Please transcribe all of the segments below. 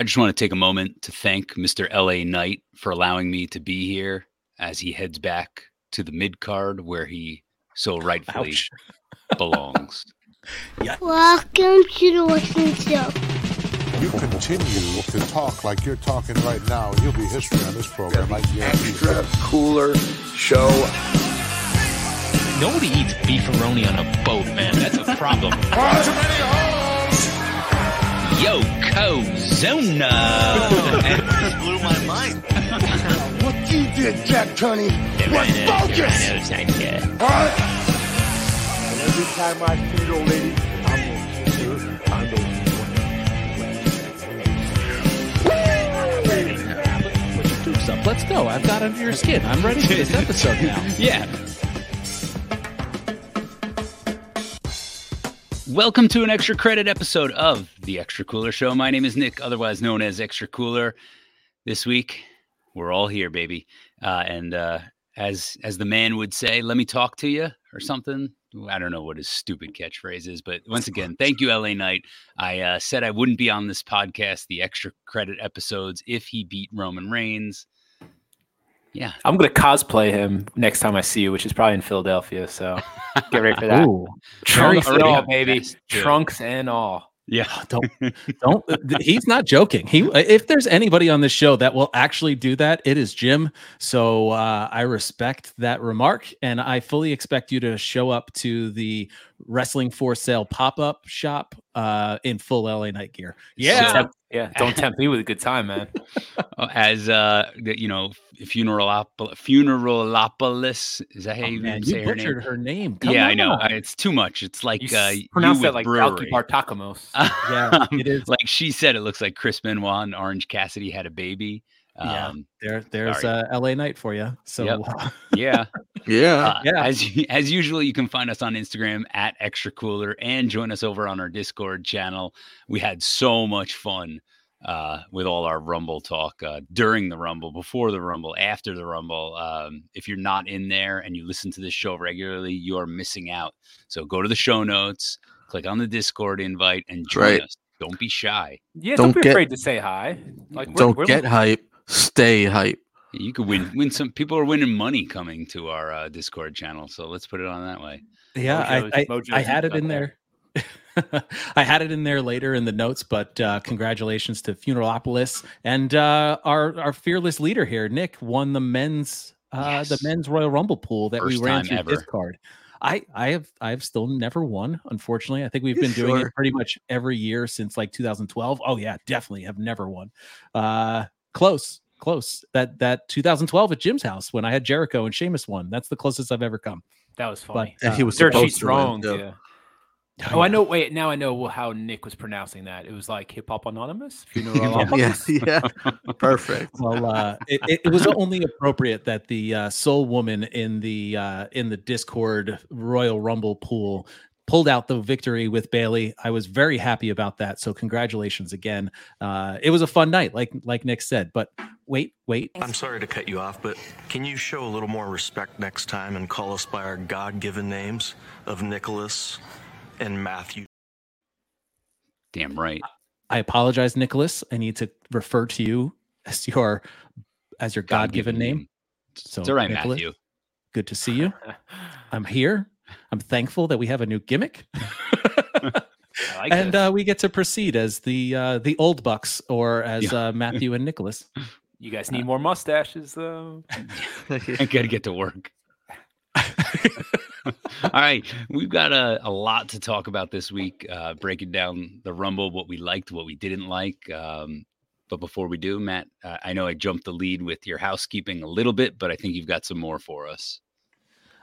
I just want to take a moment to thank Mr. LA Knight for allowing me to be here as he heads back to the mid card where he so rightfully Ouch. belongs. Welcome to the Western Show. You continue to talk like you're talking right now, and you'll be history on this program. I guarantee extra cooler show. Nobody eats beefaroni on a boat, man. That's a problem. Yo, Zona. blew my mind. What you did, Jack Tunney, was focus! Alright? And every time I see your lady, I'm gonna kiss her. I'm gonna Put your tubes up. Let's go. I've got under your skin. I'm ready for this episode now. Yeah. Welcome to an extra credit episode of the Extra Cooler Show. My name is Nick, otherwise known as Extra Cooler. This week, we're all here, baby. Uh, and uh, as as the man would say, "Let me talk to you" or something. I don't know what his stupid catchphrase is, but once again, thank you, LA Knight. I uh, said I wouldn't be on this podcast, the extra credit episodes, if he beat Roman Reigns. Yeah, I'm gonna cosplay him next time I see you, which is probably in Philadelphia. So get ready for that. Ooh, Trunks and all, baby. Yes. Trunks and all. yeah. don't don't he's not joking he if there's anybody on this show that will actually do that it is jim so uh, i respect that remark and i fully expect you to show up to the wrestling for sale pop-up shop uh, in full LA Knight gear Don't Yeah. Tempt- yeah. Don't tempt me with a good time, man. Uh, as uh you know funeralop- funeralopolis is that how Oh, you man, say you her butchered name her name Come yeah i know. I- it's too much it's like You uh you pronounce with that like brewery. Balky Bartakamos. Yeah, it is. like she said it looks like chris benoit and orange cassidy had a baby Yeah. um there there's Sorry. uh, LA Knight for you so Yep. uh, yeah Yeah. Uh, Yeah. As as usual, you can find us on Instagram at Extra Cooler and join us over on our Discord channel. We had so much fun uh, with all our Rumble talk uh, during the Rumble, before the Rumble, after the Rumble. Um, if you're not in there and you listen to this show regularly, you are missing out. So go to the show notes, click on the Discord invite, and join right. us. Don't be shy. Yeah, Don't don't, be get- afraid to say hi. Like we're- Don't we're get hype. Stay hype. You could win win some. People are winning money coming to our uh, Discord channel, so let's put it on that way. Yeah, Mojo's- I, I, Mojo's I had it in there. there. I had it in there later in the notes, but uh, congratulations to Funeralopolis and uh, our our fearless leader here, Nick, won the men's uh, the men's Royal Rumble pool that First we ran through ever. Discord. I I have I've still never won. Unfortunately, I think we've You been doing sure? it pretty much every year since like 2012. Oh yeah, definitely have never won. Uh, close, close. That that 2012 at Jim's house when I had Jericho and Sheamus won. That's the closest I've ever come. That was funny. And he was Dirt supposed sheet to win, strong. too. Yeah. Oh, I know. Wait, now I know how Nick was pronouncing that. It was like Hip Hop Anonymous. Funeral Yeah, yeah. Perfect. well uh it, it, it was only appropriate that the uh sole woman in the uh in the discord royal rumble pool pulled out the victory with bayley i was very happy about that so congratulations again uh it was a fun night like like nick said but wait wait I'm sorry to cut you off, but can you show a little more respect next time and call us by our God given names of Nicholas and Matthew? Damn right. i apologize nicholas i need to refer to you as your as your god-given, name. so It's all right, Nicholas, Matthew. good to see you i'm here i'm thankful that we have a new gimmick like and uh, we get to proceed as the uh, the old bucks or as Yeah. uh, Matthew and Nicholas. you guys need more mustaches, though. I gotta get to work. All right, we've got a, a lot to talk about this week, uh, breaking down the Rumble, what we liked, what we didn't like. Um, but before we do, Matt, uh, I know I jumped the lead with your housekeeping a little bit, but I think you've got some more for us.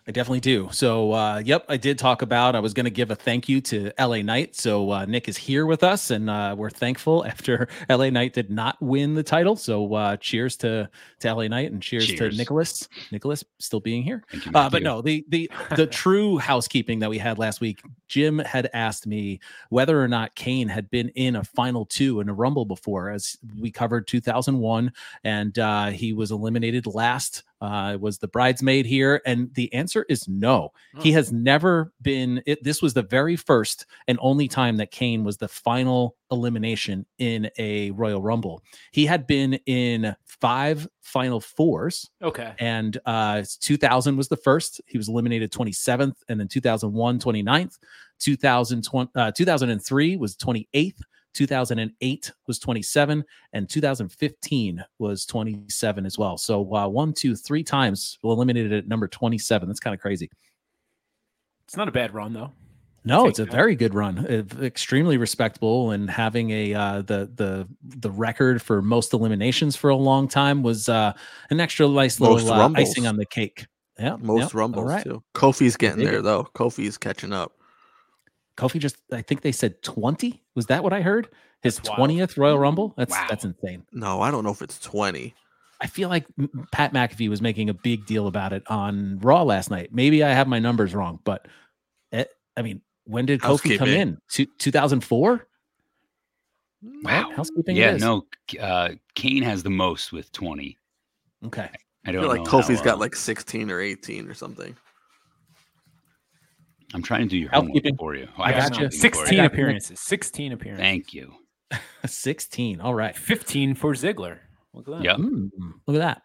I definitely do. So, uh, yep, I did talk about. I was going to give a thank you to LA Knight. So uh, Nick is here with us, and uh, we're thankful after LA Knight did not win the title. So, uh, cheers to to LA Knight and cheers, Cheers. to Nicholas. Nicholas still being here. You, Uh, but no, the the the true housekeeping that we had last week. Jim had asked me whether or not Kane had been in a final two in a Rumble before, as we covered 2001, and uh, he was eliminated last uh, was the bridesmaid here? And the answer is no. He has never been. It, this was the very first and only time that Kane was the final elimination in a Royal Rumble. He had been in five Final Fours, Okay. and uh, 2000 was the first. He was eliminated 27th, and then 2001, 29th. 2020, uh, 2003 was 28th. 2008 was 27 and 2015 was 27 as well so uh, one two three times eliminated at number 27 that's kind of crazy It's not a bad run though. no it's a that. very good run uh, extremely respectable and having a uh, the the the record for most eliminations for a long time was uh, an extra nice little uh, Rumbles. icing on the cake yeah Most yep, rumbles right. too. Kofi's getting there it. though. Kofi's catching up. Kofi just I think they said 20 was that what I heard his That's wild. 20th Royal Rumble that's Wow. that's insane No, I don't know if it's twenty. I feel like Pat McAfee was making a big deal about it on Raw last night. Maybe I have my numbers wrong, but it, I mean, when did Kofi come Housekeeping. in? 2004? Wow. Housekeeping. Yeah, no. Uh, Kane has the most with 20. Okay. I I don't feel like know how, Kofi's got like sixteen or eighteen or something. I'm trying to do your homework Housekeeping. for you. I got got you. 16 I appearances. 16 appearances. Thank you. 16. All right. 15 for Ziggler. Look at that. Yep. Mm, look at that.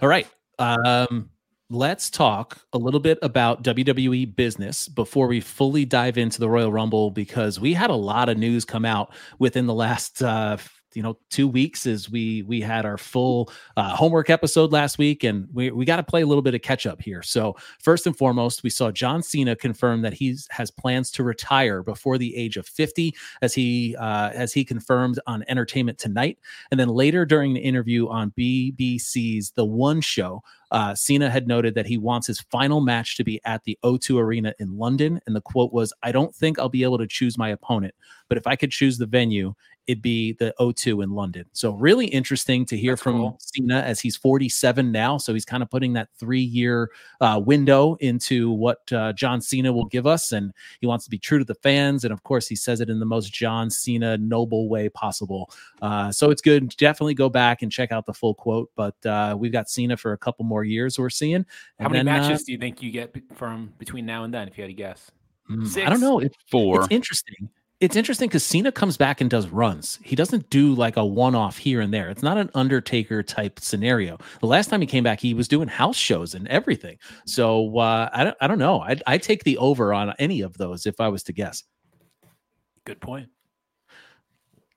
All right. Um, let's talk a little bit about WWE business before we fully dive into the Royal Rumble because we had a lot of news come out within the last uh you know two weeks as we we had our full uh, homework episode last week and we, we got to play a little bit of catch up here so first and foremost we saw john cena confirm that he has plans to retire before the age of 50 as he uh, as he confirmed on entertainment tonight and then later during the interview on bbc's the one show uh, Cena had noted that he wants his final match to be at the O2 Arena in London. And the quote was, I don't think I'll be able to choose my opponent, but if I could choose the venue, it'd be the O2 in London. So, really interesting to hear That's from cool. Cena as he's 47 now. So, he's kind of putting that three year uh, window into what uh, John Cena will give us. And he wants to be true to the fans. And of course, he says it in the most John Cena noble way possible. Uh, so, it's good. Definitely go back and check out the full quote. But uh, we've got Cena for a couple more years, we're seeing. How And many then, uh, matches do you think you get from between now and then, if you had to guess? Mm, I don't know. It, Four. it's interesting. It's interesting because Cena comes back and does runs. He doesn't do like a one off here and there. It's not an Undertaker type scenario. The last time he came back, he was doing house shows and everything. So uh, I don't. I don't know. I'd, I'd take the over on any of those if I was to guess. Good point.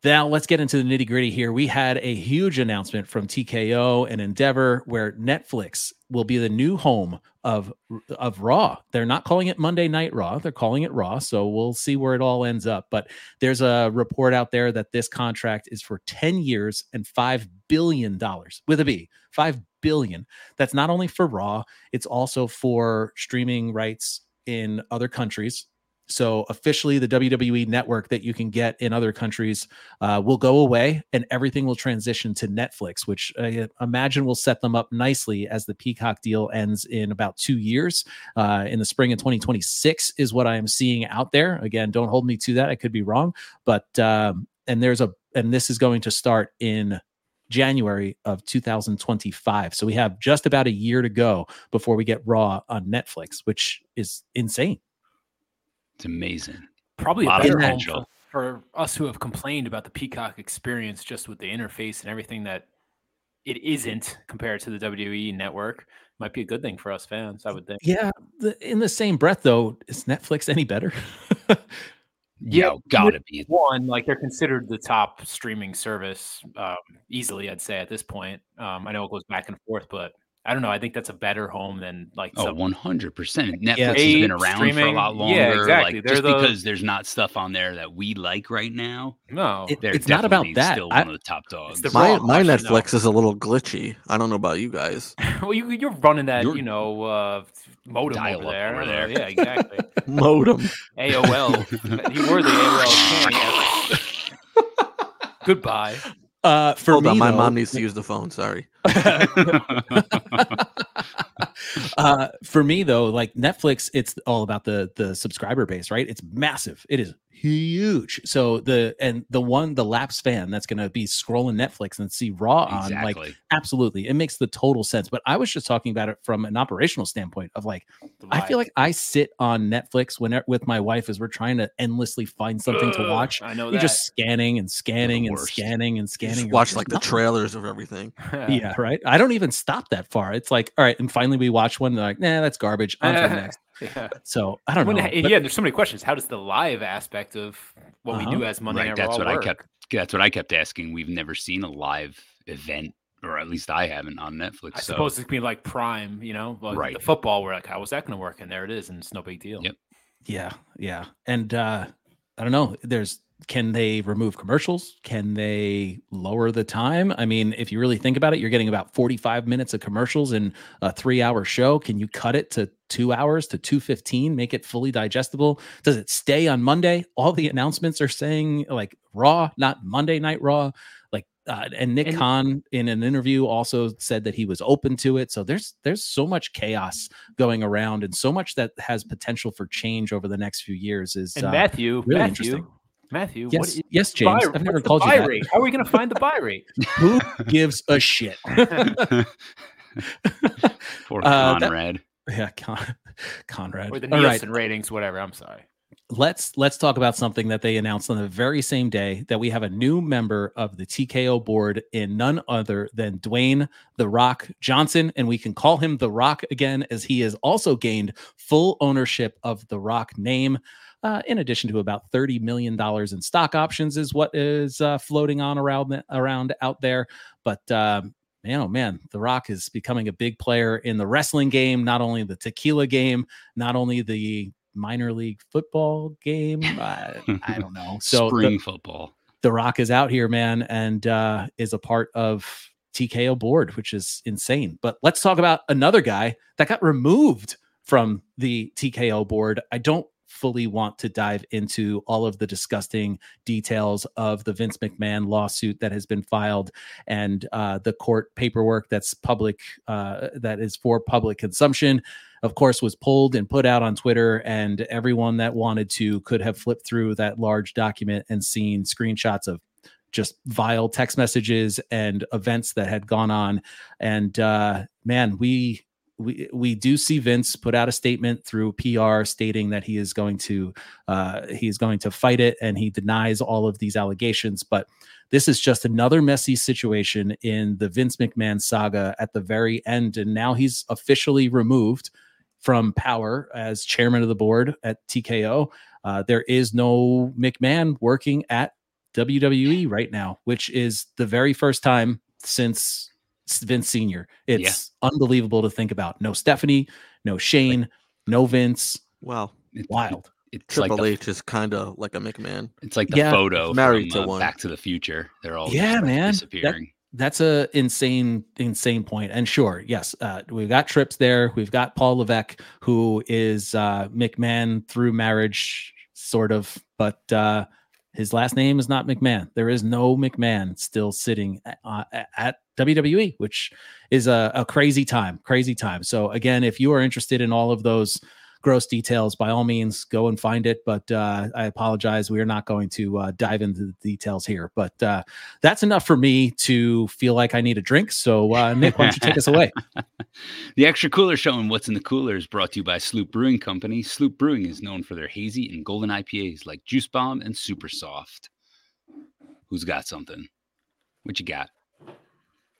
Now let's get into the nitty gritty here. We had a huge announcement from TKO and Endeavor where Netflix will be the new home of of Raw. They're not calling it Monday Night Raw. They're calling it Raw. So we'll see where it all ends up. But there's a report out there that this contract is for 10 years and 5 billion dollars with a B. 5 billion. That's not only for Raw, it's also for streaming rights in other countries. So officially, the WWE network that you can get in other countries uh, will go away, and everything will transition to Netflix, which I imagine will set them up nicely as the Peacock deal ends in about two years. Uh, in the spring of 2026 is what I am seeing out there. Again, don't hold me to that; I could be wrong, but um, and there's a and this is going to start in January of 2025. So we have just about a year to go before we get Raw on Netflix, which is insane. It's amazing. Probably a Lot of better home for, for us who have complained about the Peacock experience just with the interface and everything that it isn't compared to the WWE network. Might be a good thing for us fans, I would think. Yeah. The, in the same breath, though, is Netflix any better? Yeah, gotta be. One, like they're considered the top streaming service um, easily, I'd say at this point. Um, I know it goes back and forth, but I don't know. I think that's a better home than like Oh, some- 100%. Netflix Yeah. has been Paid around for a streaming. lot Yeah, longer. exactly. Like, just the- because there's not stuff on there that we like right now, no. It- they're it's not about that. still I- one of the top dogs. the My my question, though. Netflix is a little glitchy. I don't know about you guys. well, you, you're running that, You're- you know, uh, modem Dial over there. over Uh, there. yeah, exactly. Modem. AOL. you were the AOL king. yeah. Goodbye. Uh, for Hold me, on, my though, mom needs to use the phone. Sorry. uh, for me though, like Netflix, it's all about the the subscriber base, right? It's massive. It is huge. So the and the one the Laps fan that's going to be scrolling Netflix and see Raw on like absolutely, it makes the total sense. But I was just talking about it from an operational standpoint of like I feel like I sit on Netflix when with my wife as we're trying to endlessly find something to watch. I know You're that. just scanning and scanning and scanning and scanning. Watch "There's like the trailers of everything. Yeah, right. I don't even stop that far. It's like, all right, and finally we watch one. They're like, nah, that's garbage. On to the next. Yeah. So I don't When- know. but- yeah, there's so many questions. How does the live aspect of what Uh-huh. we do as Monday right. Night That's Raw what I kept. That's what I kept asking. We've never seen a live event, or at least I haven't on Netflix. I so suppose it's be like Prime, you know, like Right. the football. We're like, how was that going to work? And there it is, and it's no big deal. Yep. Yeah, yeah. And uh I don't know. There's can they remove commercials? Can they lower the time? I mean, if you really think about it, you're getting about 45 minutes of commercials in a 3-hour show. Can you cut it to 2 hours to 215, make it fully digestible? Does it stay on Monday? All the announcements are saying like Raw, not Monday Night Raw. Like uh, and Nick And- Khan in an interview also said that he was open to it. So there's there's so much chaos going around and so much that has potential for change over the next few years is And uh, Matthew, really Matthew, interesting. Matthew, yes is yes James buy- I've never called you buy that. rate? How are we going to find the buy rate? Who gives a shit? Poor Uh, that- Conrad. yeah, Con- Conrad. or the All right, Nielsen ratings, whatever. I'm sorry. let's let's talk about something that they announced on the very same day that we have a new member of the TKO board in none other than Dwayne the Rock Johnson, and we can call him the Rock again as he has also gained full ownership of the Rock name. Uh, in addition to about thirty million dollars in stock options, is what is uh, floating on around around out there. But um, man, oh man, The Rock is becoming a big player in the wrestling game, not only the tequila game, not only the minor league football game. I, I don't know. So Spring the, football. the Rock is out here, man, and uh, is a part of TKO board, which is insane. But let's talk about another guy that got removed from the TKO board. I don't fully want to dive into all of the disgusting details of the Vince McMahon lawsuit that has been filed and uh, the court paperwork that's public, uh, that is for public consumption. Of course, was pulled and put out on Twitter, and everyone that wanted to could have flipped through that large document and seen screenshots of just vile text messages and events that had gone on. And uh, man, we we we do see Vince put out a statement through PR stating that he is going to uh, he is going to fight it, and he denies all of these allegations. But this is just another messy situation in the Vince McMahon saga at the very end, and now he's officially removed from power as chairman of the board at TKO. Uh, there is no McMahon working at WWE right now, which is the very first time since Vince Senior. It's unbelievable to think about. No Stephanie, no Shane, no Vince. Well, It's Wild. It's like Triple the, H is kind of like a McMahon. it's like the Yeah. photo Married from, to uh, one. Back to the Future. They're all Yeah, just man. That- disappearing. That's a insane, insane point. And sure, yes, uh, we've got trips there. We've got Paul Levesque, who is uh, McMahon through marriage, sort of, but uh, his last name is not McMahon. There is no McMahon still sitting uh, at WWE, which is a, a crazy time, crazy time. So again, if you are interested in all of those gross details, by all means, go and find it. But uh, I apologize, we are not going to uh, dive into the details here. But uh, that's enough for me to feel like I need a drink. So uh, Nick, why don't you take us away? The Extra Cooler Show and What's in the Cooler is brought to you by Sloop Brewing Company. Sloop Brewing is known for their hazy and golden IPAs like Juice Bomb and Super Soft. Who's got something? What you got?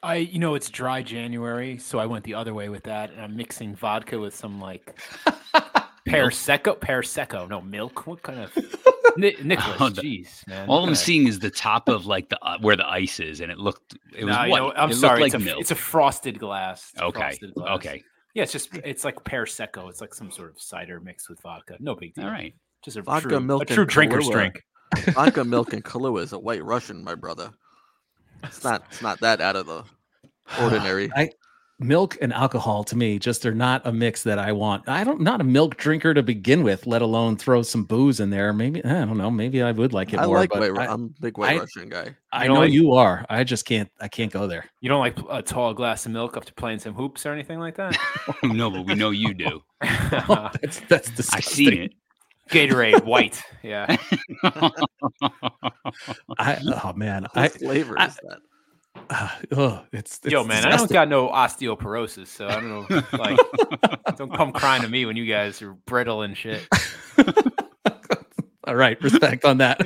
I, you know, it's dry January, so I went the other way with that, and I'm mixing vodka with some like pear secco, pear secco, no milk. What kind of Ni- Nicholas? Oh, the- Jeez, man. All I'm kind seeing is the top of like the uh, where the ice is, and it looked it was Nah, you know, I'm It sorry. like it's, a, milk. it's a frosted glass. It's a okay, frosted glass. okay, Yeah, it's just it's like pear secco. It's like some sort of cider mixed with vodka. No big deal. all right. Just a Vodka, true, milk, a true and drinker's Kahlua. drink. Vodka, milk, and Kahlua is a white Russian, my brother. It's not. It's not that out of the ordinary. I milk and alcohol to me just are not a mix that I want. I don't not a milk drinker to begin with, let alone throw some booze in there. Maybe I don't know. Maybe I would like it I more. like but white. Ru- I, I'm a big white I- Russian guy. I You know like- you are. I just can't. I can't go there. You don't like a tall glass of milk after playing some hoops or anything like that? no, but we know you do. Oh, that's that's disgusting. I've seen it. Gatorade white. Yeah. I oh man, What I flavor I- is that? uh, oh, it's, it's Yo, man, I don't got no osteoporosis, so I don't know. Like, don't come crying to me when you guys are brittle and shit. All right, respect on that.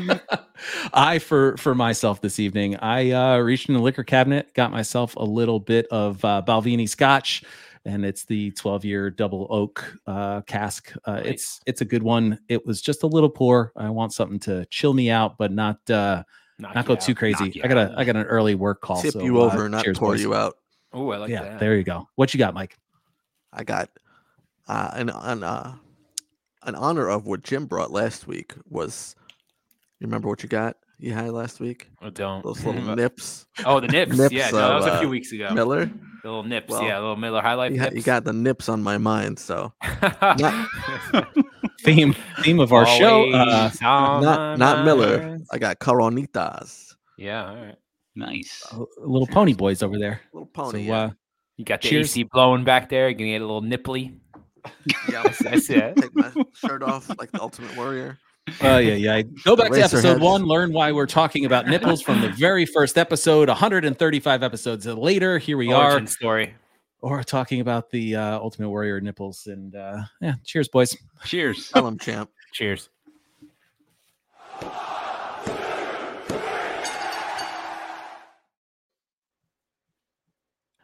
I for for myself this evening, I uh, reached in the liquor cabinet, got myself a little bit of uh, Balvenie Scotch, and it's the 12 year double oak uh, cask. Uh, It's it's a good one. It was just a little pour. I want something to chill me out, but not uh, Knock not you go too crazy. I got a out. I got an early work call. Tip so, you uh, over, not cheers, pour boys. you out. Oh, I like yeah, that. there you go. What you got, Mike? I got uh, an an uh, an honor of what Jim brought last week was. You remember what you got? You had last week I don't. those little nips. Oh, the nips. nips yeah, no, that was of, a few uh, weeks ago. Miller. The little nips. Well, yeah, little Miller High Life You, ha- nips. you got the nips on my mind, so Theme theme of our show. Uh, not not Miller. mind. I got Coronitas, Yeah, all right. nice. uh, little pony boys over there. little So, pony. yeah. uh, You got the Cheers. AC blowing back there. Gonna get a little nipply. yeah, I see it. take my shirt off like the Ultimate Warrior. Oh yeah, yeah. Go back to episode heads. one. Learn why we're talking about nipples from the very first episode. 135 episodes later, here we Origin are, story. or talking about the uh, Ultimate Warrior nipples. And uh, yeah, cheers, boys. Cheers. Tell him, champ. Cheers.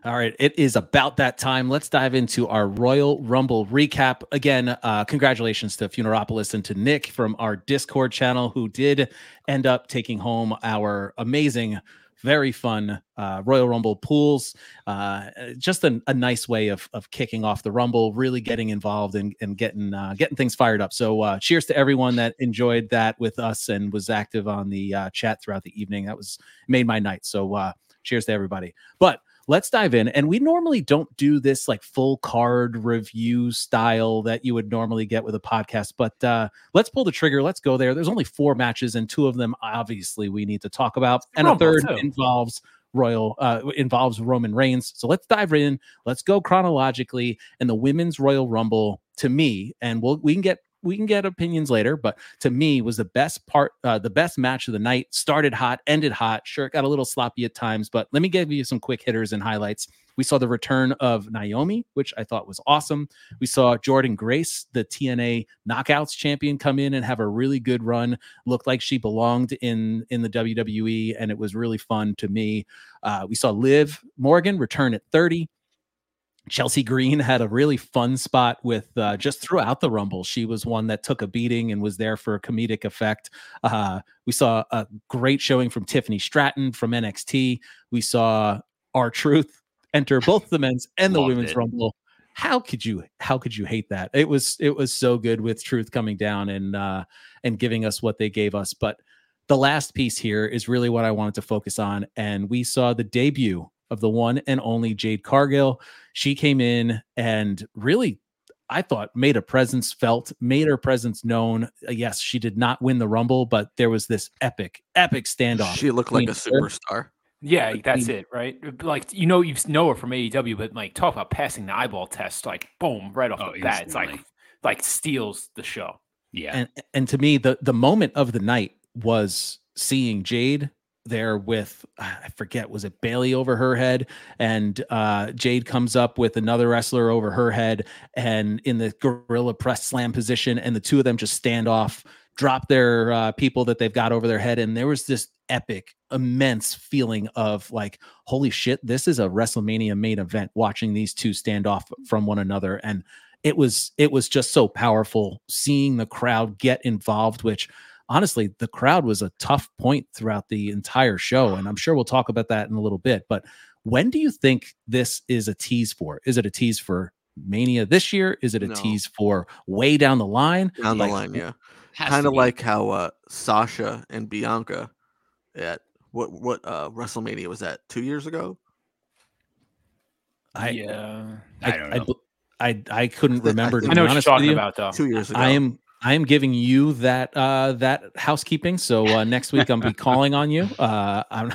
All right, it is about that time. Let's dive into our Royal Rumble recap. Again, uh, congratulations to Funeropolis and to Nick from our Discord channel, who did end up taking home our amazing, very fun uh, Royal Rumble pools. Uh, just a, a nice way of of kicking off the Rumble, really getting involved and, and getting uh, getting things fired up. So, uh, cheers to everyone that enjoyed that with us and was active on the uh, chat throughout the evening. That was made my night. So, cheers to everybody. But let's dive in. And we normally don't do this like full card review style that you would normally get with a podcast, but uh, let's pull the trigger. Let's go there. There's only four matches, and two of them obviously we need to talk about, and a third too. involves Royal uh, involves Roman Reigns. So let's dive in. Let's go chronologically. And the women's Royal Rumble to me, and we'll we can get we can get opinions later, but to me was the best part, uh, the best match of the night. Started hot, ended hot. Sure, it got a little sloppy at times, but let me give you some quick hitters and highlights. We saw the return of Naomi, which I thought was awesome. We saw Jordynne Grace, the TNA Knockouts champion, come in and have a really good run. Looked like she belonged in in the WWE, and it was really fun to me. Uh, we saw Liv Morgan return at 30. Chelsea Green had a really fun spot with uh, just throughout the Rumble. She was one that took a beating and was there for a comedic effect. Uh, we saw a great showing from Tiffany Stratton from NXT. We saw R-Truth enter both the men's and the women's it. Rumble. How could you? How could you hate that? It was it was so good with Truth coming down and uh, and giving us what they gave us. But the last piece here is really what I wanted to focus on, and we saw the debut of the one and only Jade Cargill she came in and really i thought made a presence felt made her presence known Uh, yes she did not win the rumble but there was this epic epic standoff She looked like a between her- superstar. Yeah, that's it, right? Like you know, you know her from AEW, but like talk about passing the eyeball test, like boom, right off Oh, the bat. It's like like steals the show. Yeah. and and to me the the moment of the night was seeing jade there with i forget was it bayley over her head? And uh jade comes up with another wrestler over her head and in the gorilla press slam position and the two of them just stand off drop their uh, people that they've got over their head. And there was this epic immense feeling of like holy shit this is a wrestlemania main event watching these two stand off from one another. And it was it was just so powerful seeing the crowd get involved which honestly the crowd was a tough point throughout the entire show and i'm sure we'll talk about that in a little bit but when do you think this is a tease for is it a tease for mania this year is it a No. tease for way down the line Down Like, the line, yeah. Kind of like how uh, Sasha and Bianca at what what uh, WrestleMania was that two years ago? I, yeah, I, I don't I, know. I, I couldn't remember I to think- I know be what you're talking you. about though. Two years ago. I am I am giving you that uh that housekeeping. So uh next week I'm be calling on you. Uh I'm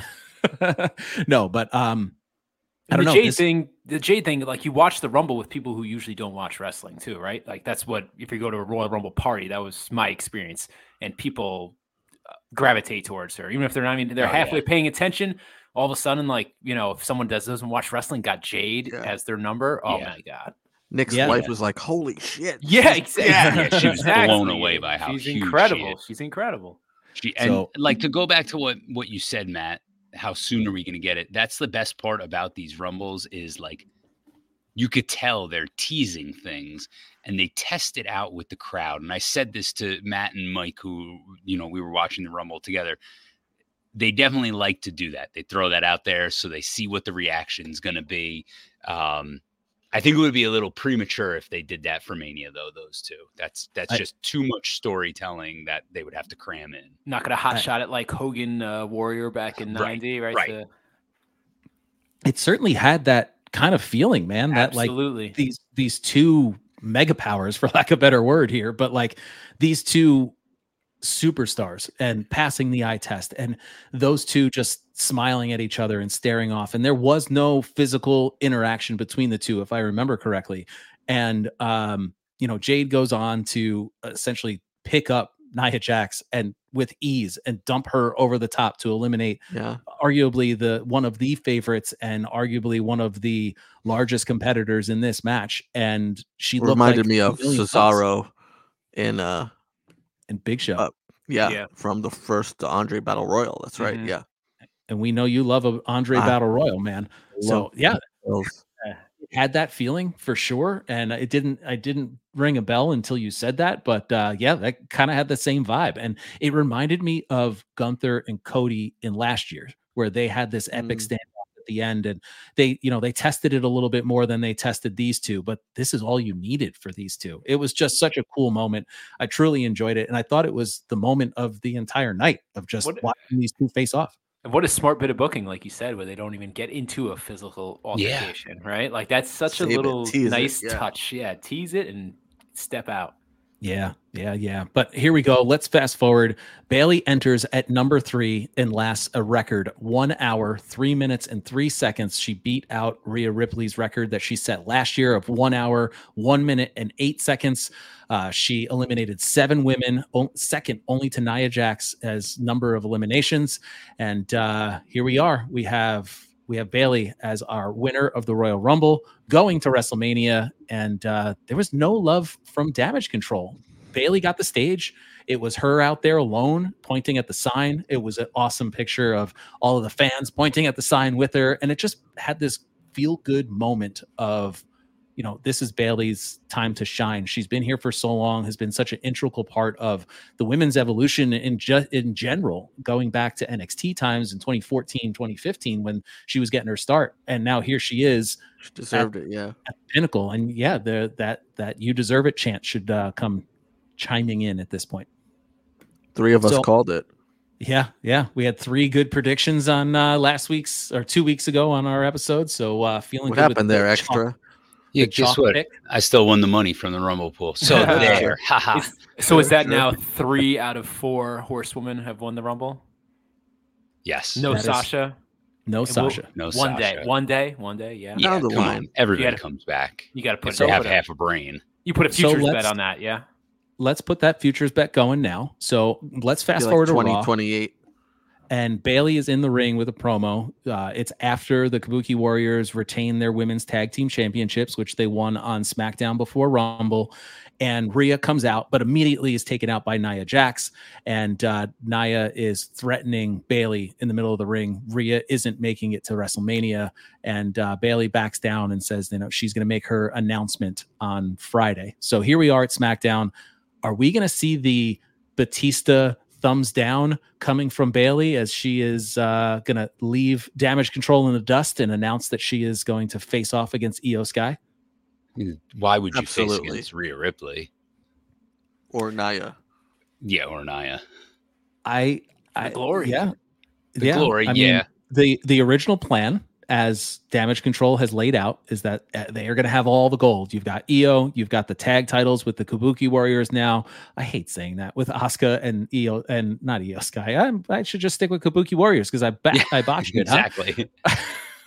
no, but um I don't the know. Jade this- thing, the Jade thing, like you watch the Rumble with people who usually don't watch wrestling too, right? Like that's what if you go to a Royal Rumble party, that was my experience, and people uh, gravitate towards her, even if they're not even they're Oh, yeah. halfway paying attention. All of a sudden, like you know, if someone does doesn't watch wrestling, got Jade Yeah. as their number. Oh Yeah. my god! Nick's Yeah. wife was like, "Holy shit!" Yeah, exactly. Yeah, she was blown away by how she's huge she incredible. is. She's incredible. She, and So- like to go back to what what you said, Matt. How soon are we going to get it? That's the best part about these rumbles is like you could tell they're teasing things and they test it out with the crowd. And I said this to Matt and Mike, who you know we were watching the rumble together. They definitely like to do that. They throw that out there so they see what the reaction's going to be. Um, I think it would be a little premature if they did that for Mania, though. Those two, that's that's I- just too much storytelling that they would have to cram in. Not gonna hot shot it like Hogan uh, Warrior back in '90, right? right. The- It certainly had that kind of feeling, man. That like absolutely. these these two mega powers for lack of a better word here but like these two superstars and passing the eye test and those two just smiling at each other and staring off and there was no physical interaction between the two if i remember correctly and um you know jade goes on to essentially pick up nia jax and with ease and dump her over the top to eliminate Yeah. arguably the one of the favorites and arguably one of the largest competitors in this match. And she looked Reminded like me of million bucks. Cesaro in uh in Big Show. Uh, yeah, Yeah. from the first Andre Battle Royal. That's right. Mhm. Yeah. And we know you love a Andre I Battle Royal, man. So yeah, had that feeling for sure. And it didn't I didn't ring a bell until you said that. But uh yeah, that kind of had the same vibe. And it reminded me of Gunther and Cody in last year, where they had this epic Mm. standoff at the end. And they, you know, they tested it a little bit more than they tested these two, but this is all you needed for these two. It was just such a cool moment. I truly enjoyed it. And I thought it was the moment of the entire night of just What- watching these two face off. And what a smart bit of booking, like you said, where they don't even get into a physical Yeah. altercation, right? Like that's such Save a little it, nice yeah. touch. Yeah, tease it and step out. Yeah, yeah, yeah. But here we go. Let's fast forward. Bayley enters at number three and lasts a record one hour, three minutes, and three seconds. She beat out Rhea Ripley's record that she set last year of one hour, one minute, and eight seconds. Uh, she eliminated seven women, second only to Nia Jax as number of eliminations. And uh, here we are. We have we have Bayley as our winner of the Royal Rumble, going to WrestleMania, and uh, there was no love from Damage Control. Bayley got the stage. It was her out there alone, pointing at the sign. It was an awesome picture of all of the fans pointing at the sign with her, and it just had this feel good moment of you know, this is Bayley's time to shine. She's been here for so long, has been such an integral part of the women's evolution in just in general, going back to NXT times in 2014, 2015 when she was getting her start. And now here she is She deserved it. Yeah. at pinnacle. And yeah, the that that you deserve it chant should uh, come chiming in at this point. Three of us So- called it. Yeah, yeah. We had three good predictions on uh, last week's or two weeks ago on our episode. So uh feeling What happened the there, extra? Yeah, the guess what? pick. I still won the money from the Rumble pool. So there. Haha. Is- so is that now three out of four horsewomen have won the Rumble? Yes. No That is- Sasha. No It will- Sasha. No one day. Sasha. One day. One day. Yeah. Yeah, Down the come line. on. Everybody gotta- comes back. You got to put, If they you have half a brain. You put a So futures bet on that. Yeah. Let's put that futures bet going now. So let's fast like forward to 20, Raw. 28. And Bayley is in the ring with a promo. Uh, it's after the Kabuki Warriors retain their women's tag team championships, which they won on SmackDown before Rumble. And Rhea comes out, but immediately is taken out by Nia Jax. And uh, Nia is threatening Bayley in the middle of the ring. Rhea isn't making it to WrestleMania. And uh, Bayley backs down and says, you know, she's going to make her announcement on Friday. So here we are at SmackDown. Are we going to see the Batista thumbs down coming from Bayley as she is uh, going to leave damage control in the dust and announce that she is going to face off against Iyo Sky. Why would you face Absolutely. against Rhea Ripley? Or Nia. Yeah, or Nia. I, I glory. yeah, The yeah. glory, I mean, yeah. the the original plan as damage control has laid out is that uh, they are going to have all the gold. You've got Iyo, you've got the tag titles with the Kabuki Warriors now. I hate saying that with Asuka and Iyo and not Iyo Sky. I'm, I should just stick with Kabuki Warriors because I ba- I botched it. huh? exactly.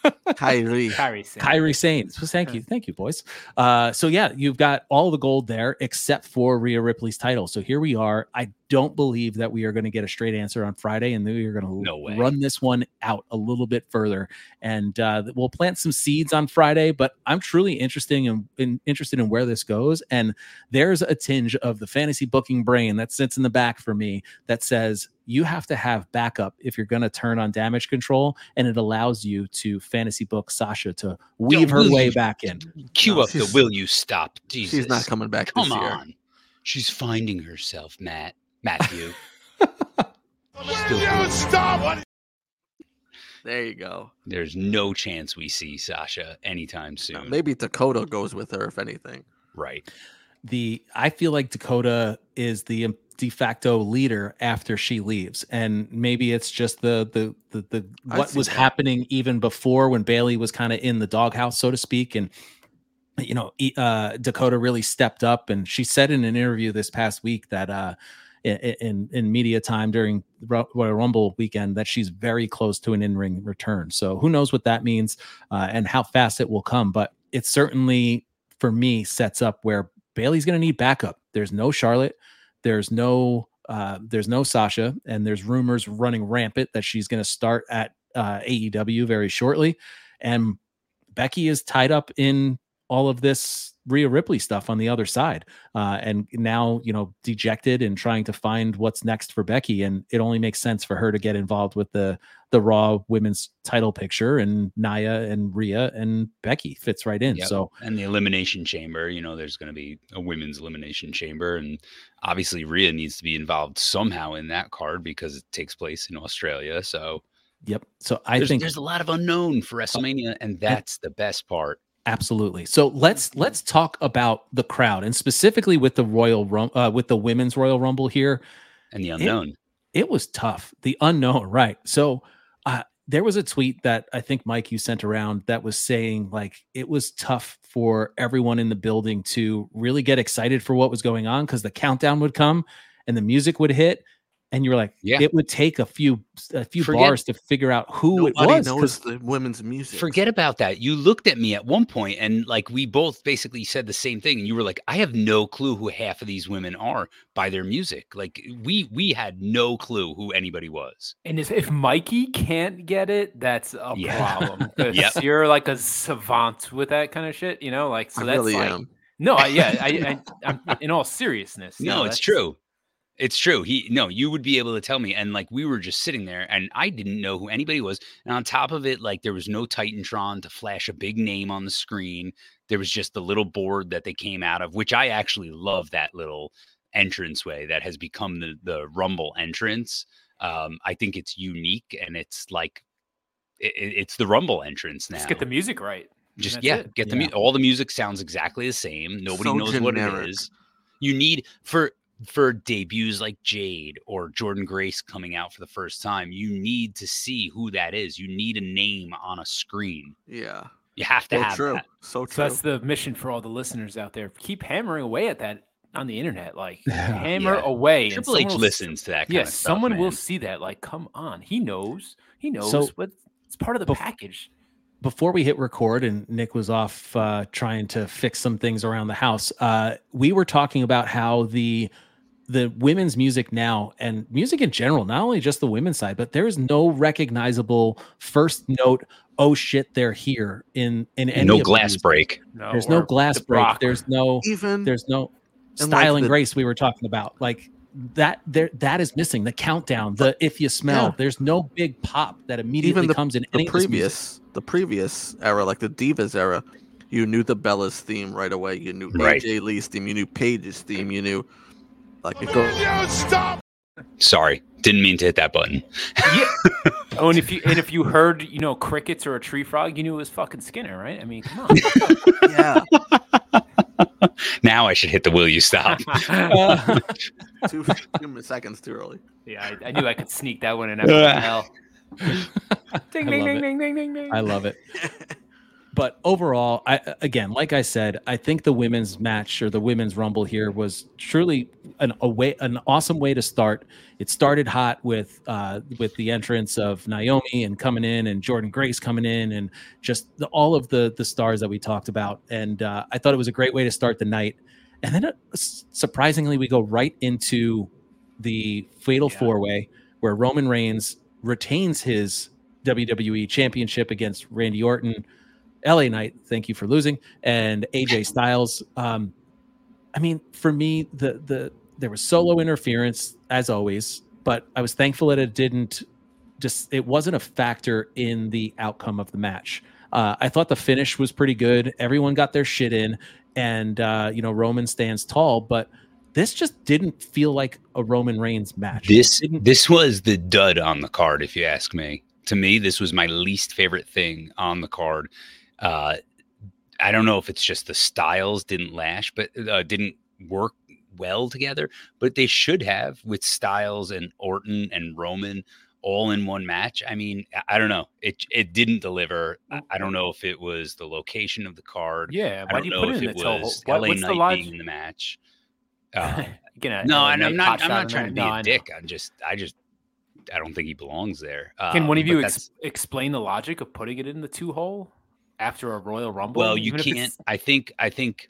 Kairi. Kairi Sane. Kyrie Saints. Well, thank you, thank you, boys. Uh, so yeah, you've got all the gold there except for Rhea Ripley's title. So here we are. I don't believe that we are going to get a straight answer on Friday, and then we are going to No run this one out a little bit further, and uh, we'll plant some seeds on Friday. But I'm truly interested in, in interested in where this goes, and there's a tinge of the fantasy booking brain that sits in the back for me that says you have to have backup if you're going to turn on damage control, and it allows you to fantasy book Sasha to weave her way you- back in. Cue No, up the will you stop? Jesus. She's not coming back Come this year. on. She's finding herself, Matt. Matthew. Will you stop? There you go. There's no chance we see Sasha anytime soon. Now, maybe Dakota goes with her if anything. Right. the I feel like Dakota is the de facto leader after she leaves, and maybe it's just the the the, the what was that. happening even before when Bayley was kind of in the doghouse, so to speak, and you know e- uh, Dakota really stepped up, and she said in an interview this past week that uh, in, in media time during Royal Rumble weekend that she's very close to an in ring return. So who knows what that means uh, and how fast it will come, but it certainly for me sets up where Bayley's going to need backup. There's no Charlotte, there's no uh, there's no Sasha, and there's rumors running rampant that she's going to start at uh, AEW very shortly, and Becky is tied up in all of this Rhea Ripley stuff on the other side, uh, and now you know dejected and trying to find what's next for Becky, and it only makes sense for her to get involved with the the Raw Women's Title picture, and Nia and Rhea and Becky fits right in. Yep. So and the elimination chamber, you know, there's going to be a women's elimination chamber. And obviously, Rhea needs to be involved somehow in that card because it takes place in Australia. So Yep. So I there's, think there's a lot of unknown for WrestleMania, and that's the best part. Absolutely. So let's let's talk about the crowd and specifically with the Royal Rum uh, with the women's Royal Rumble here. And the unknown. It was tough. The unknown, right? So uh, there was a tweet that I think Mike you sent around that was saying like it was tough for everyone in the building to really get excited for what was going on because the countdown would come and the music would hit. And you were like, Yeah. it would take a few a few Forget- bars to figure out who it Nobody was. knows 'cause- the women's music. Forget about that. You looked at me at one point and like we both basically said the same thing. And you were like, I have no clue who half of these women are by their music. Like we we had no clue who anybody was. And if, if Mikey can't get it, that's a Yeah. problem. 'cause Yep. You're like a savant with that kind of shit, you know. Like so I that's really like am. no, I, yeah, I, I, I'm in all seriousness. you No, know, it's true. It's true. He no, you would be able to tell me. And like we were just sitting there and I didn't know who anybody was. And on top of it, like there was no Titantron to flash a big name on the screen. There was just the little board that they came out of, which I actually love that little entranceway that has become the the rumble entrance. Um, I think it's unique and it's like it, it- it's the rumble entrance now. Just get the music right. Just yeah, it. get the Yeah. mu- all the music sounds exactly the same. Nobody So knows what it is. You need for for debuts like Jade or Jordynne Grace coming out for the first time. You need to see who that is. You need a name on a screen. Yeah. You have to So have true. that. So true. So that's the mission for all the listeners out there. Keep hammering away at that on the internet. Like hammer Yeah. away. Triple someone H will s- listens to that. Yes, of stuff, someone will see that. Like, come on, he knows. He knows, So- but it's part of the Bef- package. before we hit record and Nick was off uh, trying to fix some things around the house, uh, we were talking about how the the women's music now and music in general, not only just the women's side, but there is no recognizable first note. Oh shit, they're here in in any no glass break. No, There's no glass the break. Brock. There's no Even there's no And, like, style and the- grace we were talking about. Like that there that is missing. The countdown, the if you smell, Yeah. there's no big pop that immediately the- comes in the any of this music. previous the previous era, like the Divas era, you knew the Bellas theme right away. You knew Right. AJ Lee's theme. You knew Paige's theme. You knew like it goes. you stop? Sorry, didn't mean to hit that button. yeah. Oh, and if you and if you heard, you know, crickets or a tree frog, you knew it was fucking Skinner, right? I mean, come on. Yeah, Now I should hit the will you stop. Uh, two, two seconds too early. yeah, I, I knew I could sneak that one in after the hell. Ding I ding love ding ding ding ding ding. I love it. But overall, I again, like I said, I think the women's match or the women's rumble here was truly an a way, an awesome way to start. It started hot with uh, with the entrance of Naomi and coming in, and Jordynne Grace coming in, and just the, all of the the stars that we talked about. And uh, I thought it was a great way to start the night. And then, uh, surprisingly, we go right into the Fatal Yeah. Four Way, where Roman Reigns retains his WWE Championship against Randy Orton. LA Knight, thank you for losing, and AJ Styles. Um, I mean, for me, the the there was solo interference as always, but I was thankful that it didn't just it wasn't a factor in the outcome of the match. Uh, I thought the finish was pretty good. Everyone got their shit in, and uh, you know Roman stands tall, but this just didn't feel like a Roman Reigns match. This this was the dud on the card, if you ask me. To me, this was my least favorite thing on the card. Uh, I don't know if it's just the styles didn't lash, but uh, didn't work well together. But they should have with Styles and Orton and Roman all in one match. I mean, I- don't know. It it didn't deliver. I, don't know if it was the location of the card. Yeah, I why don't do you know put if it in it the was What, LA what's the Knight logic? being in the match. Uh, Get a- no, and I'm not. I'm not trying to be a dick. I'm just. I just. I don't think he belongs there. Can one Um, of you ex- explain the logic of putting it in the two hole after a Royal Rumble? well, you can't. I think. I think.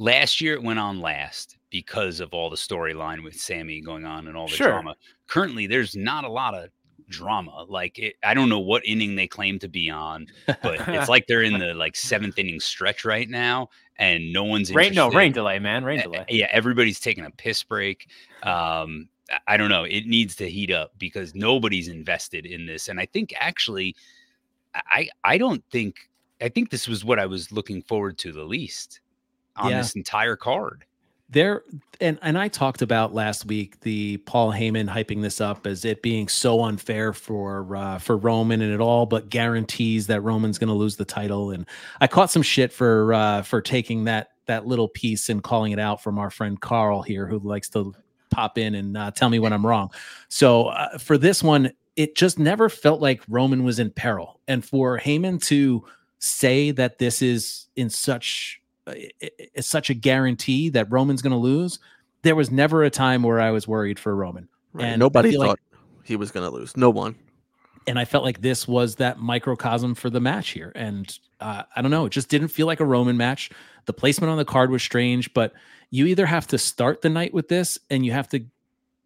Last year it went on last because of all the storyline with Sammy going on and all the Sure. drama. Currently, there's not a lot of drama. Like it, I don't know what inning they claim to be on, but it's like they're in the like seventh inning stretch right now, and no one's rain, no rain delay, man, rain Uh, delay. yeah, everybody's taking a piss break. Um, I don't know. It needs to heat up because nobody's invested in this. And I think actually, I I don't think I think this was what I was looking forward to the least on Yeah. this entire card. there and and I talked about last week the Paul Heyman hyping this up as it being so unfair for uh, for Roman and it all but guarantees that Roman's going to lose the title and I caught some shit for uh, for taking that that little piece and calling it out from our friend Carl here who likes to pop in and uh, tell me when I'm wrong. So uh, for this one it just never felt like Roman was in peril and for Heyman to say that this is in such uh, i- i- is such a guarantee that Roman's going to lose. There was never a time where I was worried for Roman, Right. And Nobody feel like- thought he was going to lose. No one. and I felt like this was that microcosm for the match here. And uh, I don't know, it just didn't feel like a Roman match. The placement on the card was strange, but you either have to start the night with this and you have to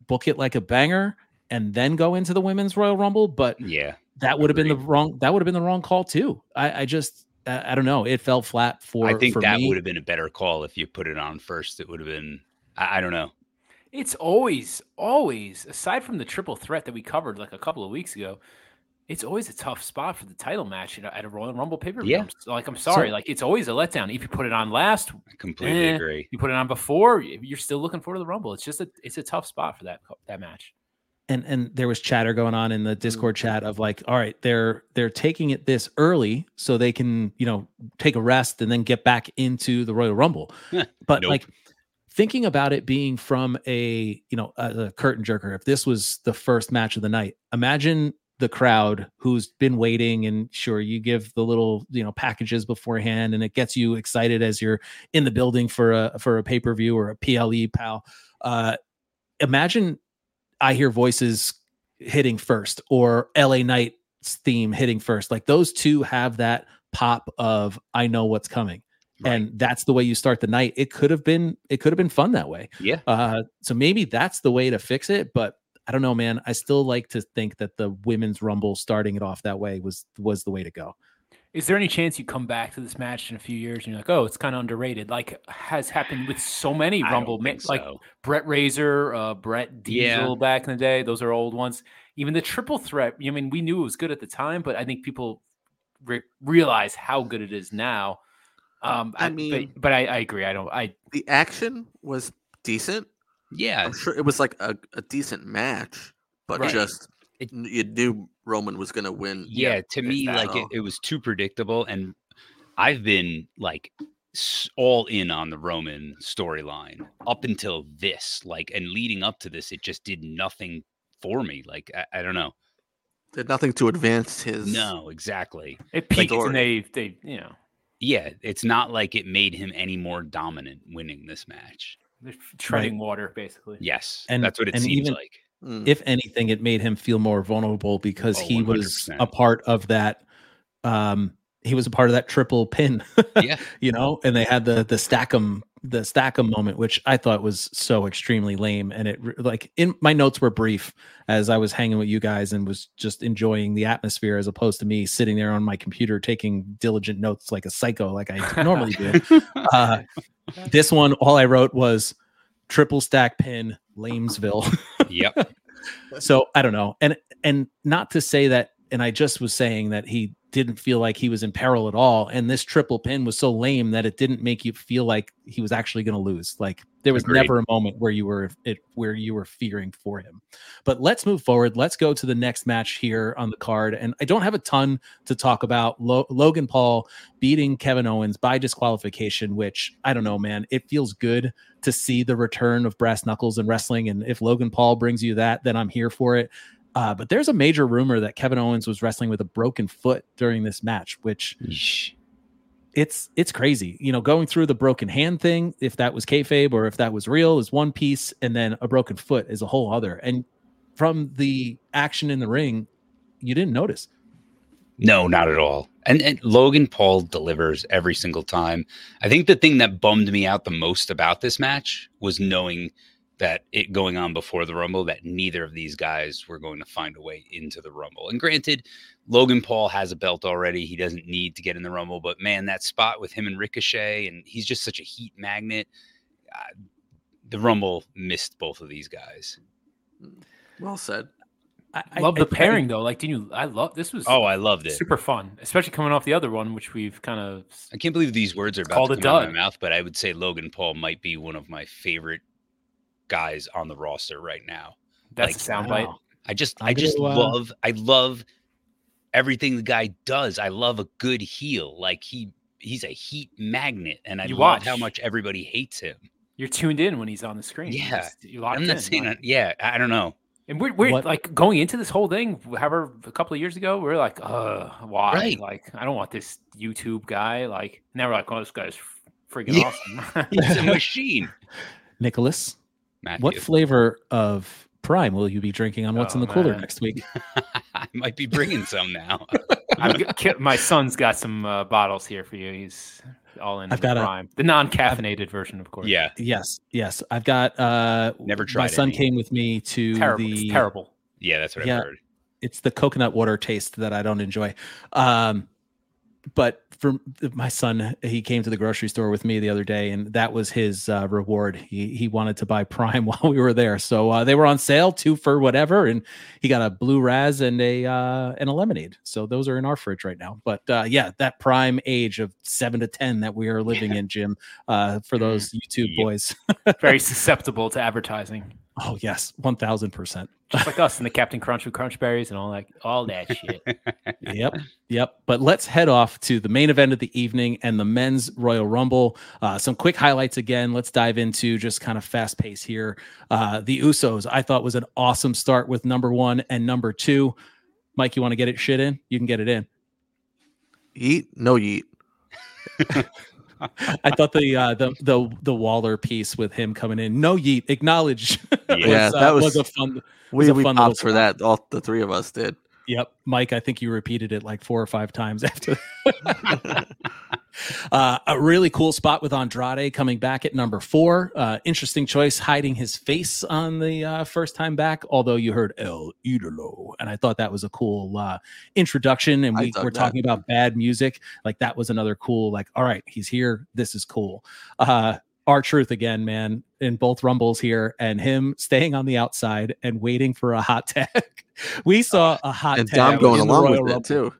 book it like a banger and then go into the women's Royal Rumble. But Yeah. That would have been the wrong. That would have been the wrong call too. I, I just. I I don't know. It fell flat for. I think for that me. would have been a better call if you put it on first. It would have been I, I don't know. It's always, always, aside from the triple threat that we covered like a couple of weeks ago, it's always a tough spot for the title match at a, at a Royal Rumble pay per view. Yeah. Like, I'm sorry. So- like, it's always a letdown. If you put it on last, I completely Eh. agree. you put it on before, you're still looking forward to the Rumble. It's just a, it's a tough spot for that that match. And and there was chatter going on in the discord chat of like all right they're they're taking it this early so they can you know take a rest and then get back into the royal rumble. But Nope. like thinking about it being from a you know a, a curtain jerker if this was the first match of the night imagine the crowd who's been waiting and sure you give the little you know packages beforehand and it gets you excited as you're in the building for a for a pay-per-view or a ple pal. Uh imagine I hear voices hitting first or LA Knight's theme hitting first. Like those two have that pop of I know what's coming. Right. And that's the way you start the night. It could have been it could have been fun that way. yeah. Uh so maybe that's the way to fix it, but I don't know, man. I still like to think that the women's rumble starting it off that way was was the way to go. Is there any chance you come back to this match in a few years and you're like, oh, it's kind of underrated, like has happened with so many Rumble, ma- think like so. Brett Razor, uh, Brett Diesel Yeah. back in the day. Those are old ones. Even the triple threat. I mean, we knew it was good at the time, but I think people re- realize how good it is now. Um, I mean- but, but I, I agree. I don't. I The action was decent. Yeah. I'm sure it was like a, a decent match, but Right. just It- you knew Roman was going to win. yeah, to me like it, it was too predictable and i've been like all in on the roman storyline up until this like and leading up to this it just did nothing for me like i, I don't know Did nothing to advance his. no exactly it peaked Like- and they they you know yeah, it's not like it made him any more dominant winning this match. They're treading water, basically. Yes, And- that's what it seems even- like. Mm. if anything, it made him feel more vulnerable because Oh, he was 100%. a part of that. Um, he was a part of that triple pin, Yeah. you know, and they had the the Stack'em the Stack'em moment, which I thought was so extremely lame. And it like in my notes were brief as I was hanging with you guys and was just enjoying the atmosphere as opposed to me sitting there on my computer taking diligent notes like a psycho, like I normally do. Uh, this one, all I wrote was triple stack pin, Lamesville. Yep. so I don't know, and and not to say that, and I just was saying that he didn't feel like he was in peril at all, and this triple pin was so lame that it didn't make you feel like he was actually going to lose. Like there was Agreed. never a moment where you were it where you were fearing for him. But let's move forward. Let's go to the next match here on the card, and I don't have a ton to talk about. Lo- Logan Paul beating Kevin Owens by disqualification, which I don't know, man. It feels good to see the return of brass knuckles in wrestling. And if Logan Paul brings you that, then I'm here for it. Uh, but there's a major rumor that Kevin Owens was wrestling with a broken foot during this match, which. It's it's crazy. You know, going through the broken hand thing, if that was kayfabe or if that was real, is one piece, and then a broken foot is a whole other. And from the action in the ring, you didn't notice. No, not at all. And, and Logan Paul delivers every single time. I think the thing that bummed me out the most about this match was knowing that it going on before the Rumble that neither of these guys were going to find a way into the Rumble. And granted, Logan Paul has a belt already. He doesn't need to get in the Rumble, but man, that spot with him and Ricochet, and he's just such a heat magnet. Uh, the Rumble missed both of these guys. Well said. I love I- the pairing though. Like, didn't you? I love this was Oh, I loved it. super fun, especially coming off the other one, which we've kind of I can't believe these words are about Called to a come out of my mouth, but I would say Logan Paul might be one of my favorite guys on the roster right now. that's Like, a soundbite. wow. I just I'm I just gonna, uh, love I love everything the guy does. I love a good heel. Like he he's a heat magnet and I You love how much everybody hates him. You're tuned in when he's on the screen. Yeah. You're locked I'm not in, saying like- that- yeah, I don't know. And we're, we're What- like going into this whole thing, however, a couple of years ago, we are like, uh, why? Right. Like, I don't want this YouTube guy. Like, now we're like, oh, this guy's freaking Yeah. awesome. He's a machine. Nicholas, Matthew. what flavor of prime will you be drinking on what's in Oh, the cooler man. next week? I might be bringing some now. I'm my son's got some uh, bottles here for you. He's all in I've the got a- the non-caffeinated version, of course. yeah. Yes, yes. I've got uh Never my son any. came with me to terrible. the It's terrible. Yeah, that's what Yeah. I've heard. it's the coconut water taste that I don't enjoy. Um, but for my son, he came to the grocery store with me the other day, and that was his uh, reward. He he wanted to buy Prime while we were there, so uh, they were on sale, two for whatever, and he got a blue raz and a uh, and a lemonade. So those are in our fridge right now. But uh, yeah, that prime age of seven to ten that we are living in, Jim, uh, for those YouTube boys. Very susceptible to advertising, Oh yes, one thousand percent. just like us and the Captain Crunch with Crunch Berries and all that, all that shit. yep yep. But let's head off to the main event of the evening and the men's royal rumble. Uh, some quick highlights again. Let's dive into just kind of fast pace here. Uh, the usos i thought was an awesome start with number one and number two. Mike you want to get it shit in? You can get it in. Yeet, no yeet. i thought the uh the the the waller piece with him coming in no yeet acknowledge Yeah. Yeah, uh, that was- a fun We, a we fun popped for spot. that. All the three of us did. Yep, Mike. I think you repeated it like four or five times after. uh, a really cool spot with Andrade coming back at number four. Uh, interesting choice, hiding his face on the uh, first time back. Although you heard El Idolo, and I thought that was a cool uh, introduction. And we were that. talking about bad music. Like that was another cool. Like, all right, he's here. This is cool. Uh, R-Truth again, man, in both rumbles here, and him staying on the outside and waiting for a hot tag. we saw a hot and tag. Dom going along with Rumble. it too.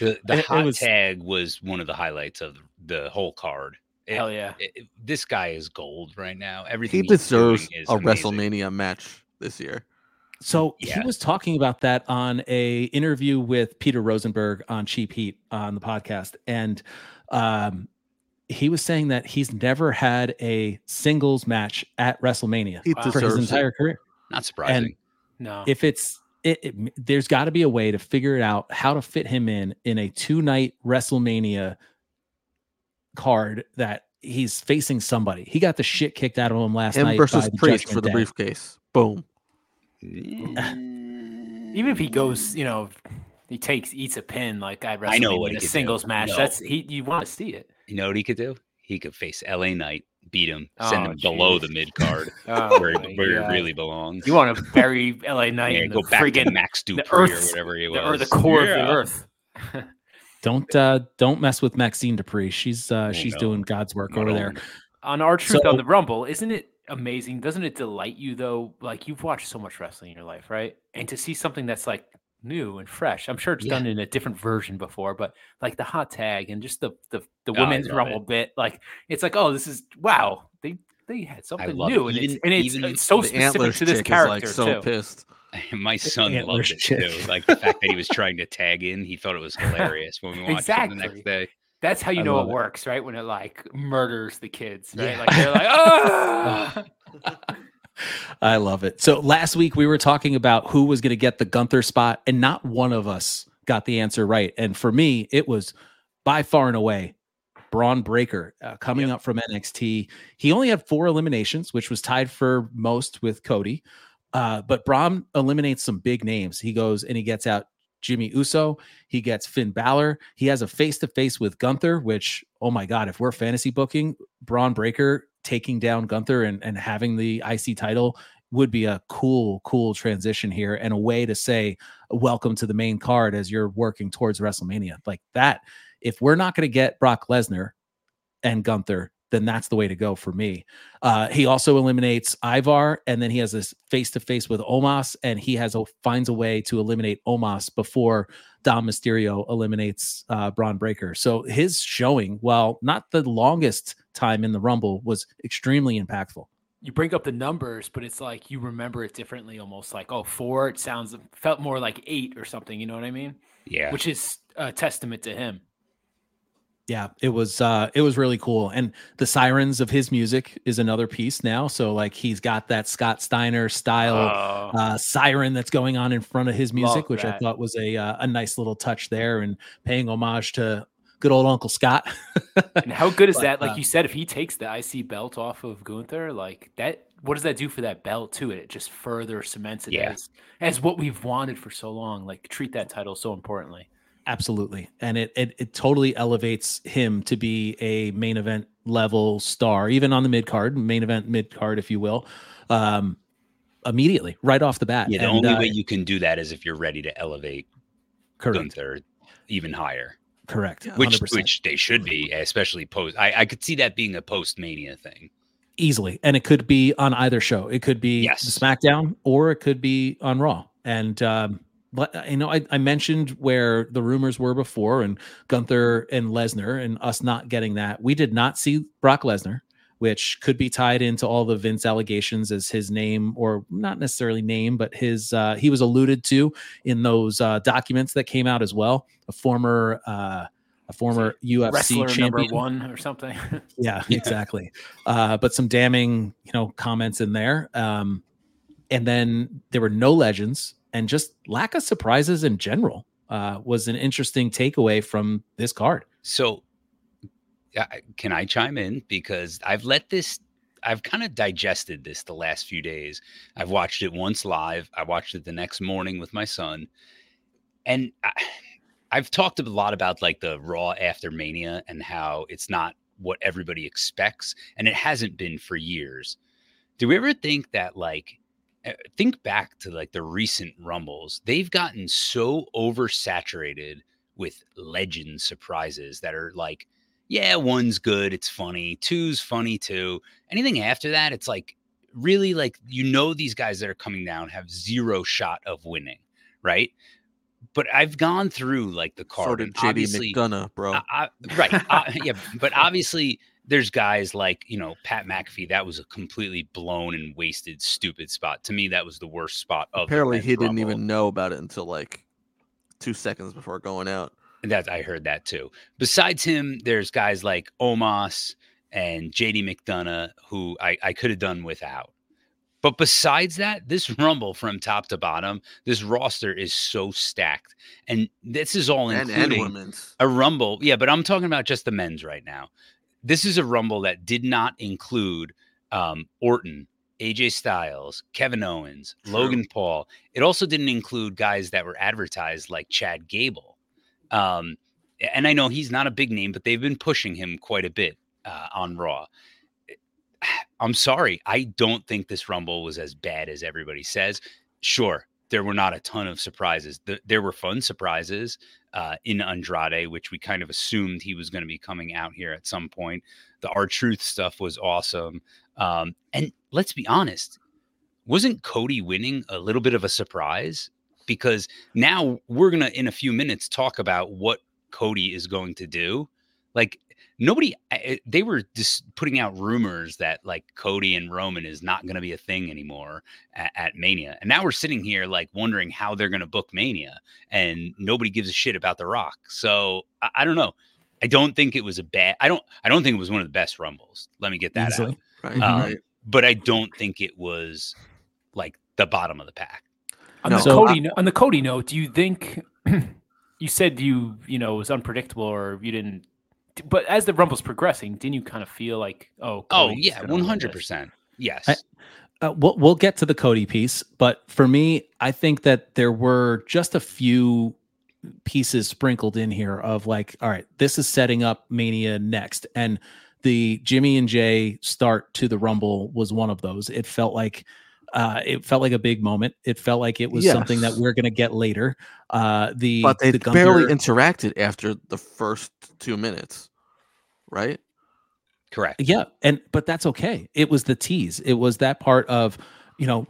The, the It- it hot was- tag was one of the highlights of the whole card. It- Hell yeah. it- it- this guy is gold right now. Everything He deserves is a amazing. WrestleMania match this year. So Yeah. he was talking about that on a interview with Peter Rosenberg on Cheap Heat on the podcast, and um, he was saying that he's never had a singles match at WrestleMania Wow. for his entire it. career. Not surprising. And No. If it's it, it- there's got to be a way to figure it out how to fit him in in a two night WrestleMania card that he's facing somebody. He got the shit kicked out of him last Him night. versus by the Priest Judgment for the Day. briefcase. Boom. Even if he goes, you know, he takes eats a pin like I I know what in he a could do. singles match. No. That's he. You want to see it. You know what he could do? He could face LA Knight, beat him, send Oh, him below the mid card Oh, where, my he- where he really belongs. You want to bury LA Knight Yeah, in go the back to friggin' Max the Dupri or whatever he was. the, or the core of the earth. Don't uh don't mess with Maxxine Dupri. She's uh Oh, she's no. doing God's work Not over on. there. On R-Truth So- on the Rumble, isn't it amazing? Doesn't it delight you though? Like you've watched so much wrestling in your life, right? And to see something that's like new and fresh. I'm sure it's Yeah. done in a different version before, but like the hot tag and just the the, the Oh, women's love Rumble it. bit, like it's like, oh, this is wow. They they had something love new, it. and it's and it's, it's so the specific to this character like so too. pissed. My son loved it chick. too. Like the fact that he was trying to tag in, he thought it was hilarious when we watched it the next day. That's how you I know love it it. works, right? When it like murders the kids, right? Yeah. Like they're like, oh. I love it. So last week we were talking about who was going to get the Gunther spot, and not one of us got the answer right. And for me, it was by far and away Bron Breakker uh, coming up from NXT. He only had four eliminations, which was tied for most with Cody. Uh, but Bron eliminates some big names. He goes and he gets out Jimmy Uso. He gets Finn Balor. He has a face to face with Gunther, which, oh my God, if we're fantasy booking, Bron Breakker taking down Gunther and, and having the IC title would be a cool, cool transition here and a way to say, welcome to the main card as you're working towards WrestleMania. Like that. If we're not going to get Brock Lesnar and Gunther, then that's the way to go for me. Uh, he also eliminates Ivar, and then he has this face to face with Omos, and he has a finds a way to eliminate Omos before Dom Mysterio eliminates uh, Bron Breakker. So his showing, while not the longest time in the Rumble, was extremely impactful. you bring up the numbers, but it's like you remember it differently, almost like oh four. It sounds felt more like eight or something. You know what I mean? Yeah. Which is a testament to him. Yeah, it was uh it was really cool. And the sirens of his music is another piece now. So like he's got that Scott Steiner style Oh, uh, siren that's going on in front of his music, Love which I thought was a uh, a nice little touch there, and paying homage to good old Uncle Scott. and how good is But, that? Like uh, you said, if he takes the IC belt off of Gunther, like that, what does that do for that belt too? It just further cements it Yeah. as as what we've wanted for so long. Like treat that title so importantly. Absolutely, and it, it it totally elevates him to be a main event level star, even on the mid card, main event mid card, if you will. Um, immediately, right off the bat. Yeah, the And, only uh, way you can do that is if you're ready to elevate correct, Gunther even higher, correct, which 100%. which they should be, especially post. I, I could see that being a post Mania thing. easily and it could be on either show it could be Yes. smackdown or it could be on raw and um but uh, you know I, I mentioned where the rumors were before and gunther and lesnar and us not getting that we did not see brock lesnar which could be tied into all the vince allegations as his name or not necessarily name but his uh he was alluded to in those uh documents that came out as well a former uh a former UFC Wrestler champion number one or something. yeah, Yeah. exactly. Uh, but some damning, you know, comments in there. Um, and then there were no legends and just lack of surprises in general uh, was an interesting takeaway from this card. So, uh, can I chime in because I've let this. I've kind of digested this the last few days. I've watched it once live. I watched it the next morning with my son, and I, I've talked a lot about like the Raw after Mania and how it's not what everybody expects, and it hasn't been for years. Do we ever think that like? Uh, Think back to like the recent rumbles. They've gotten so oversaturated with legend surprises that are like, yeah, one's good, it's funny, two's funny too. Anything after that, it's like really like you know these guys that are coming down have zero shot of winning, right? But I've gone through like the card. So did and JD McDonagh, bro. I- I- right. uh, yeah, but obviously there's guys like, you know, Pat McAfee. That was a completely blown and wasted, stupid spot. To me, that was the worst spot of Apparently, he didn't even know about it until like two seconds before going out. That I heard that too. Besides him, there's guys like Omos and JD McDonagh who I, I could have done without. But besides that, this rumble from top to bottom, this roster is so stacked. And this is all And, and including a rumble. Yeah, but I'm talking about just the men's right now. This is a Rumble that did not include um, Orton, AJ Styles, Kevin Owens, True. Logan Paul. It also didn't include guys that were advertised like Chad Gable. Um, and I know he's not a big name, but they've been pushing him quite a bit uh, on Raw. I'm sorry. I don't think this Rumble was as bad as everybody says. Sure, there were not a ton of surprises. Th- there were fun surprises uh, in Andrade, which we kind of assumed he was going to be coming out here at some point. The R Truth stuff was awesome. Um, and let's be honest, wasn't Cody winning a little bit of a surprise? Because now we're going to, in a few minutes, talk about what Cody is going to do. Like, nobody they were just putting out rumors that like Cody and Roman is not going to be a thing anymore at, at Mania. And now we're sitting here like wondering how they're going to book Mania and nobody gives a shit about The Rock. So I, I don't know. I don't think it was a bad I don't I don't think it was one of the best rumbles. Let me get that out. Right. Um, right. But I don't think it was like the bottom of the pack. On No. the So, Cody no- on the Cody note, do you think you said you you know it was unpredictable or you didn't? But as the Rumble's progressing, didn't you kind of feel like oh Oh yeah, one hundred percent, Yes. I- Uh, we'll, we'll get to the Cody piece, but for me, I think that there were just a few pieces sprinkled in here of like, all right, this is setting up Mania next. And the Jimmy and Jay start to the Rumble was one of those. It felt like uh, it felt like a big moment. It felt like it was something that we're going to get later. Uh, the But they the barely interacted after the first two minutes, right? Correct. Yeah, and but that's okay. It was the tease. It was that part of, you know,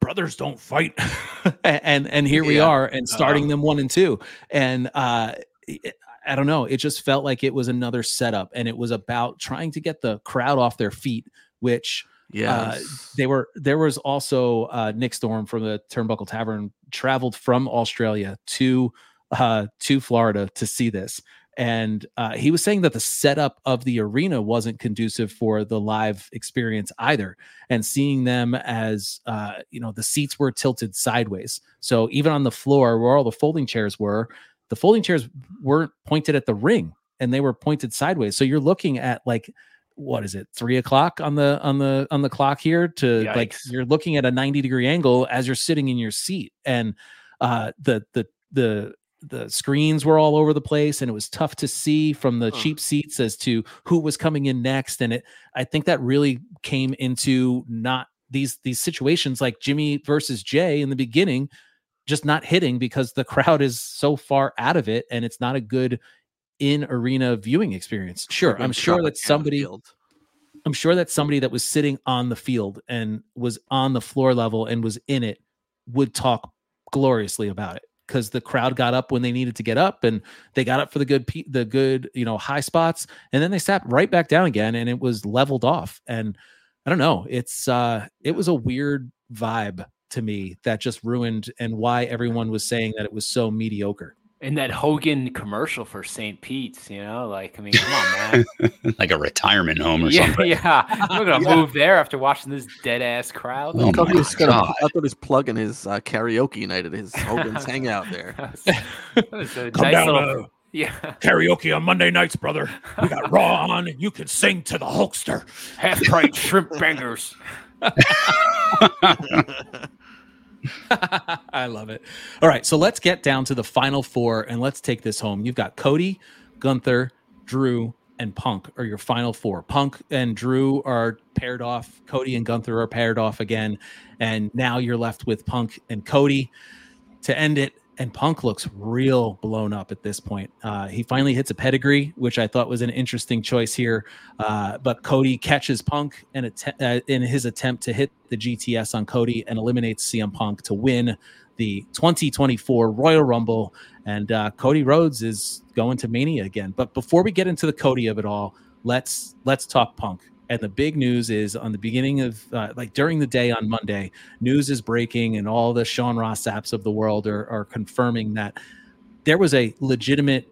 brothers don't fight, and and here we Yeah. are, and starting them one and two, and uh, it- I don't know. It just felt like it was another setup, and it was about trying to get the crowd off their feet, which Yeah. they were. There was also uh, Nick Storm from the Turnbuckle Tavern traveled from Australia to uh, to Florida to see this, and uh, he was saying that the setup of the arena wasn't conducive for the live experience either. And seeing them as uh, you know, the seats were tilted sideways, so even on the floor where all the folding chairs were, the folding chairs weren't pointed at the ring, and they were pointed sideways. So you're looking at like what is it three o'clock on the on the on the clock here to like you're looking at a 90 degree angle as you're sitting in your seat. And uh the the the the screens were all over the place and it was tough to see from the Huh. cheap seats as to who was coming in next. And it i think that really came into not these these situations like jimmy versus jay in the beginning just not hitting because the crowd is so far out of it and it's not a good in arena viewing experience sure i'm sure that somebody. I'm sure that somebody that was sitting on the field and was on the floor level and was in it would talk gloriously about it because the crowd got up when they needed to get up and they got up for the good pe- the good you know high spots and then they sat right back down again and it was leveled off and I don't know it's uh it was a weird vibe to me that just ruined and why everyone was saying that it was so mediocre. And that Hogan commercial for St. Pete's, you know, like I mean, come on, man. like a retirement home or yeah, something. yeah. I'm gonna move there after watching this dead ass crowd. Oh I thought my he was gonna. God. I thought he was plugging his uh, karaoke night at his Hogan's hangout there. That was a Come nice down little- to yeah, karaoke on Monday nights, brother. We got Raw on and you can sing to the Hulkster. half price shrimp bangers. I love it. All right, so let's get down to the final four and let's take this home. You've got Cody, Gunther, Drew, and Punk are your final four. Punk and Drew are paired off. Cody and Gunther are paired off again. And now you're left with Punk and Cody to end it. And Punk looks real blown up at this point. Uh, he finally hits a pedigree, which I thought was an interesting choice here. Uh, but Cody catches Punk in, att- uh, in his attempt to hit the GTS on Cody and eliminates CM Punk to win the 2024 Royal Rumble. And uh, Cody Rhodes is going to Mania again. But before we get into the Cody of it all, let's let's talk Punk. And the big news is on the beginning of uh, like during the day on Monday, news is breaking, and all the Sean Ross Sapps of the world are, are confirming that there was a legitimate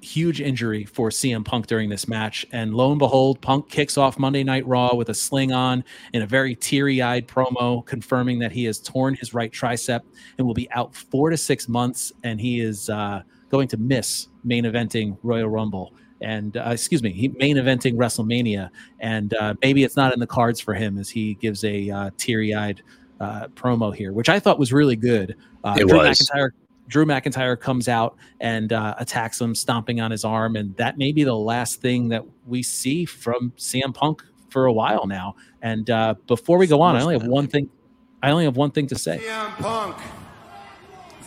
huge injury for CM Punk during this match. And lo and behold, Punk kicks off Monday Night Raw with a sling on in a very teary eyed promo, confirming that he has torn his right tricep and will be out four to six months. And he is uh, going to miss main eventing Royal Rumble. And uh, excuse me, he main eventing WrestleMania, and uh, maybe it's not in the cards for him as he gives a uh, teary-eyed uh, promo here, which I thought was really good. Uh, It Drew was. McIntyre. Drew McIntyre comes out and uh, attacks him, stomping on his arm, and that may be the last thing that we see from CM Punk for a while now. And uh, before we go on, I only have one thing. I only have one thing to say. CM Punk,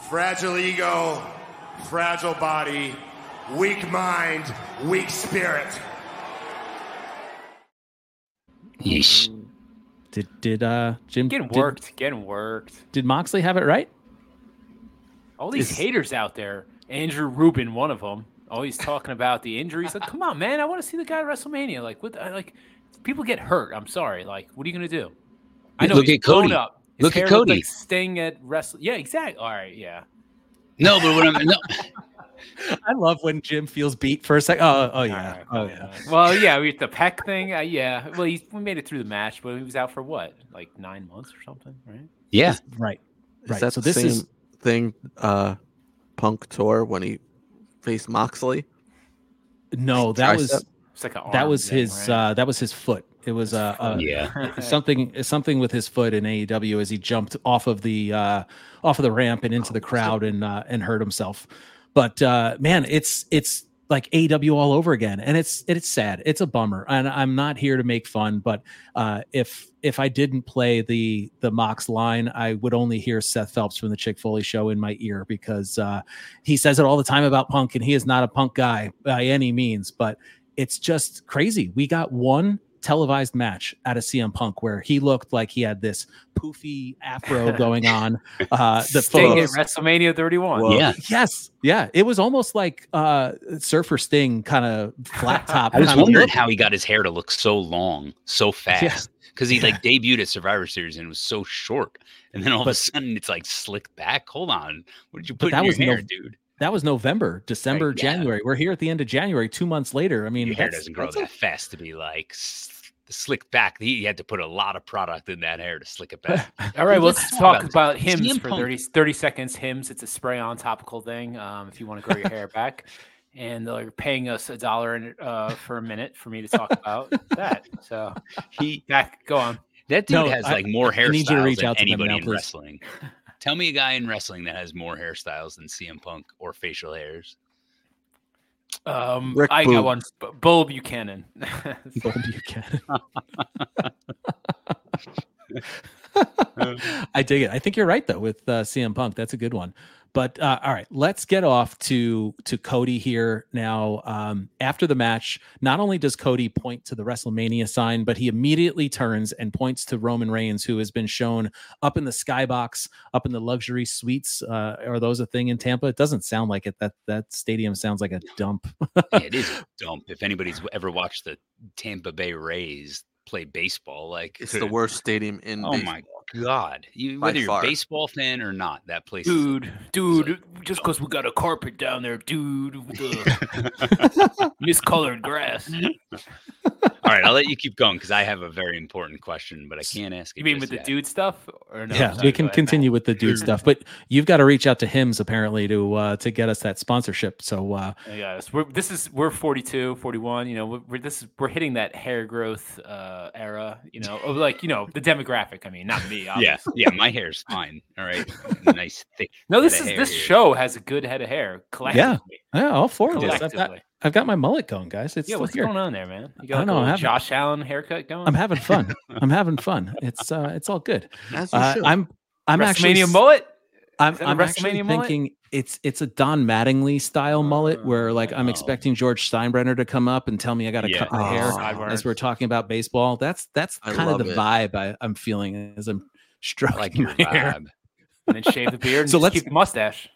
fragile ego, fragile body, weak mind, weak spirit. Yeesh. Did did uh Jim Getting did- worked, getting worked. Did, Moxley have it right? All these Is- haters out there. Andrew Rubin, one of them, always talking about the injuries. Like, come on, man, I want to see the guy at WrestleMania. Like, what? the- Like, people get hurt. I'm sorry. Like, what are you gonna do? I know. Look he's at Cody. Up. His Look at hair looked Cody. Like Sting at wrestle. Yeah, exactly. All right. Yeah. No, but what I'm no, I love when Jim feels beat for a second. Oh, oh yeah. Oh yeah. Well, yeah, we the Peck thing. Uh, yeah. Well, he we made it through the match, but he was out for what, like nine months or something, right? yeah. Right. Is Right. that So the this same is thing uh, Punk tore when he faced Moxley? no, that was Tricep? It's like a that was thing, his right? uh that was his foot. It was uh, uh Yeah. something something with his foot in AEW as he jumped off of the uh off of the ramp and into the crowd and uh and hurt himself. But uh man, it's it's like AW all over again and it's it's sad. It's a bummer. And I'm not here to make fun, but uh if if I didn't play the the Mox line, I would only hear Seth Phelps from the Chick Foley show in my ear because uh he says it all the time about Punk and he is not a Punk guy by any means, but it's just crazy. We got one televised match out of CM Punk where he looked like he had this poofy afro going on. Uh, the Sting at photos. WrestleMania 31. Whoa. Yeah. Yes, yeah, it was almost like uh, Surfer Sting kind of flat top. I was wondering look. how he got his hair to look so long, so fast. Because he like debuted at Survivor Series and it was so short. And then all of a sudden it's like slicked back. Hold on. What did you put that in your was hair, no- dude? That was November, December, yeah. January. We're here at the end of January, two months later. I mean, Your hair doesn't grow that's a- that fast to be like s- slicked back. He had to put a lot of product in that hair to slick it back. All right, Let's let's talk talk about this. about hims CM for Punk. 30, 30 seconds. Hims, it's a spray on topical thing um, if you want to grow your hair back. And they're paying us a dollar uh, for a minute for me to talk about that. So, he back, go on. that dude No, has I- like more I need you to hairstyles reach than out to them anybody now, in please. wrestling. Tell me a guy in wrestling that has more hairstyles than CM Punk or facial hairs. Um, Rick I Boone. got one. B- Bull Buchanan. Bull Buchanan. I dig it. I think you're right though with uh, CM Punk. That's a good one. But uh, all right, let's get off to to Cody here now. Um, after the match, not only does Cody point to the WrestleMania sign, but he immediately turns and points to Roman Reigns, who has been shown up in the skybox, up in the luxury suites. Uh, are those a thing in Tampa? It doesn't sound like it. That that stadium sounds like a dump. Yeah, it is a dump. If anybody's ever watched the Tampa Bay Rays play baseball, like It's the worst stadium in Oh baseball. my god! You, By whether you're a baseball fan or not, that place. is- dude, dude, just because we got a carpet down there, dude, miscolored grass. All right, I'll let you keep going because I have a very important question, but I can't ask it. You mean just with the dude stuff? Or no? yeah, we can ahead, Matt. continue with the dude stuff, but you've got to reach out to Hims apparently to uh, to get us that sponsorship. So uh, Yes, we're this is we're 42, 41, you know, we're, we're this is we're hitting that hair growth uh era, you know, of like, you know, the demographic, I mean, not me, Yeah, obviously. yeah, my hair's fine. All right, nice thick. No, this is this here. show has a good head of hair collectively. yeah, all four of us. I've got I've got my mullet going, guys. It's Yeah, what's here. going on there, man? You I got don't like know, a I'm having- Josh Allen haircut going? I'm having fun. I'm having fun. It's uh, it's all good. As you Uh. I'm I'm actually WrestleMania mullet? I'm, Is that a I'm actually WrestleMania mullet? thinking it's it's a Don Mattingly style mullet where like I'm Oh. expecting George Steinbrenner to come up and tell me I got to Yeah. cut my hair Oh, Sideburns. as we're talking about baseball. That's that's I kind of the it. vibe I, I'm feeling as I'm I stroking like your my hair. and then shave the beard and So just let's- keep the mustache.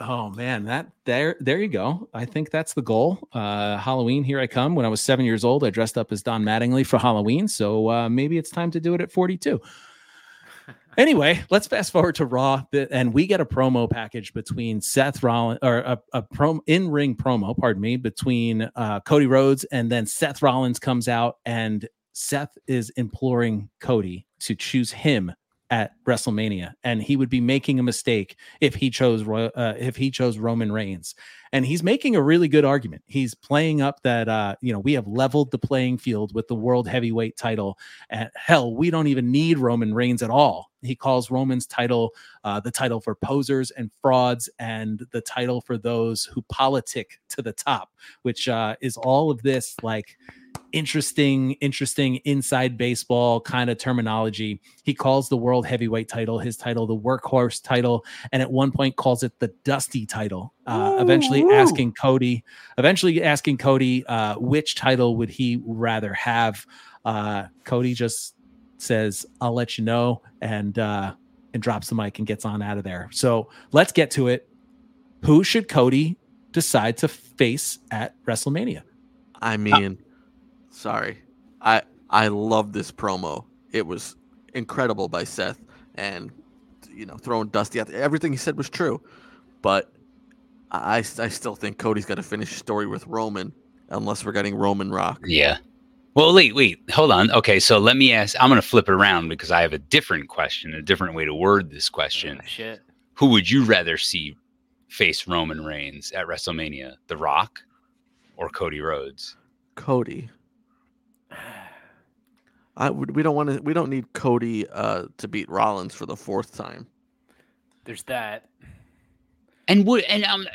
Oh man, that there there you go. I think that's the goal. Uh Halloween, here I come. When I was seven years old, I dressed up as Don Mattingly for Halloween. So uh maybe it's time to do it at 42. Anyway, let's fast forward to Raw, and we get a promo package between Seth Rollins, or a, a prom in ring promo, pardon me, between uh, Cody Rhodes, and then Seth Rollins comes out, and Seth is imploring Cody to choose him at WrestleMania, and he would be making a mistake if he chose uh, if he chose Roman Reigns. And he's making a really good argument. He's playing up that uh, you know we have leveled the playing field with the world heavyweight title. And hell, we don't even need Roman Reigns at all. He calls Roman's title uh, the title for posers and frauds, and the title for those who politic to the top, which uh, is all of this like interesting, interesting inside baseball kind of terminology. He calls the world heavyweight title his title, the workhorse title, and at one point calls it the dusty title. Uh, eventually Ooh. asking Cody, eventually asking Cody, uh, which title would he rather have? Uh, Cody just says, "I'll let you know," and uh, and drops the mic and gets on out of there. So let's get to it. Who should Cody decide to face at WrestleMania? I mean, sorry. I I love this promo. It was incredible by Seth, and you know, throwing Dusty out. there. Everything he said was true, but I I still think Cody's got to finish his story with Roman, unless we're getting Roman Rock. Yeah. Well, wait, wait, hold on. Okay, so let me ask. I'm going to flip it around because I have a different question, a different way to word this question. Oh, shit. Who would you rather see face Roman Reigns at WrestleMania, The Rock or Cody Rhodes? Cody. I would- we don't want to. We don't need Cody uh, to beat Rollins for the fourth time. There's that. And would and um,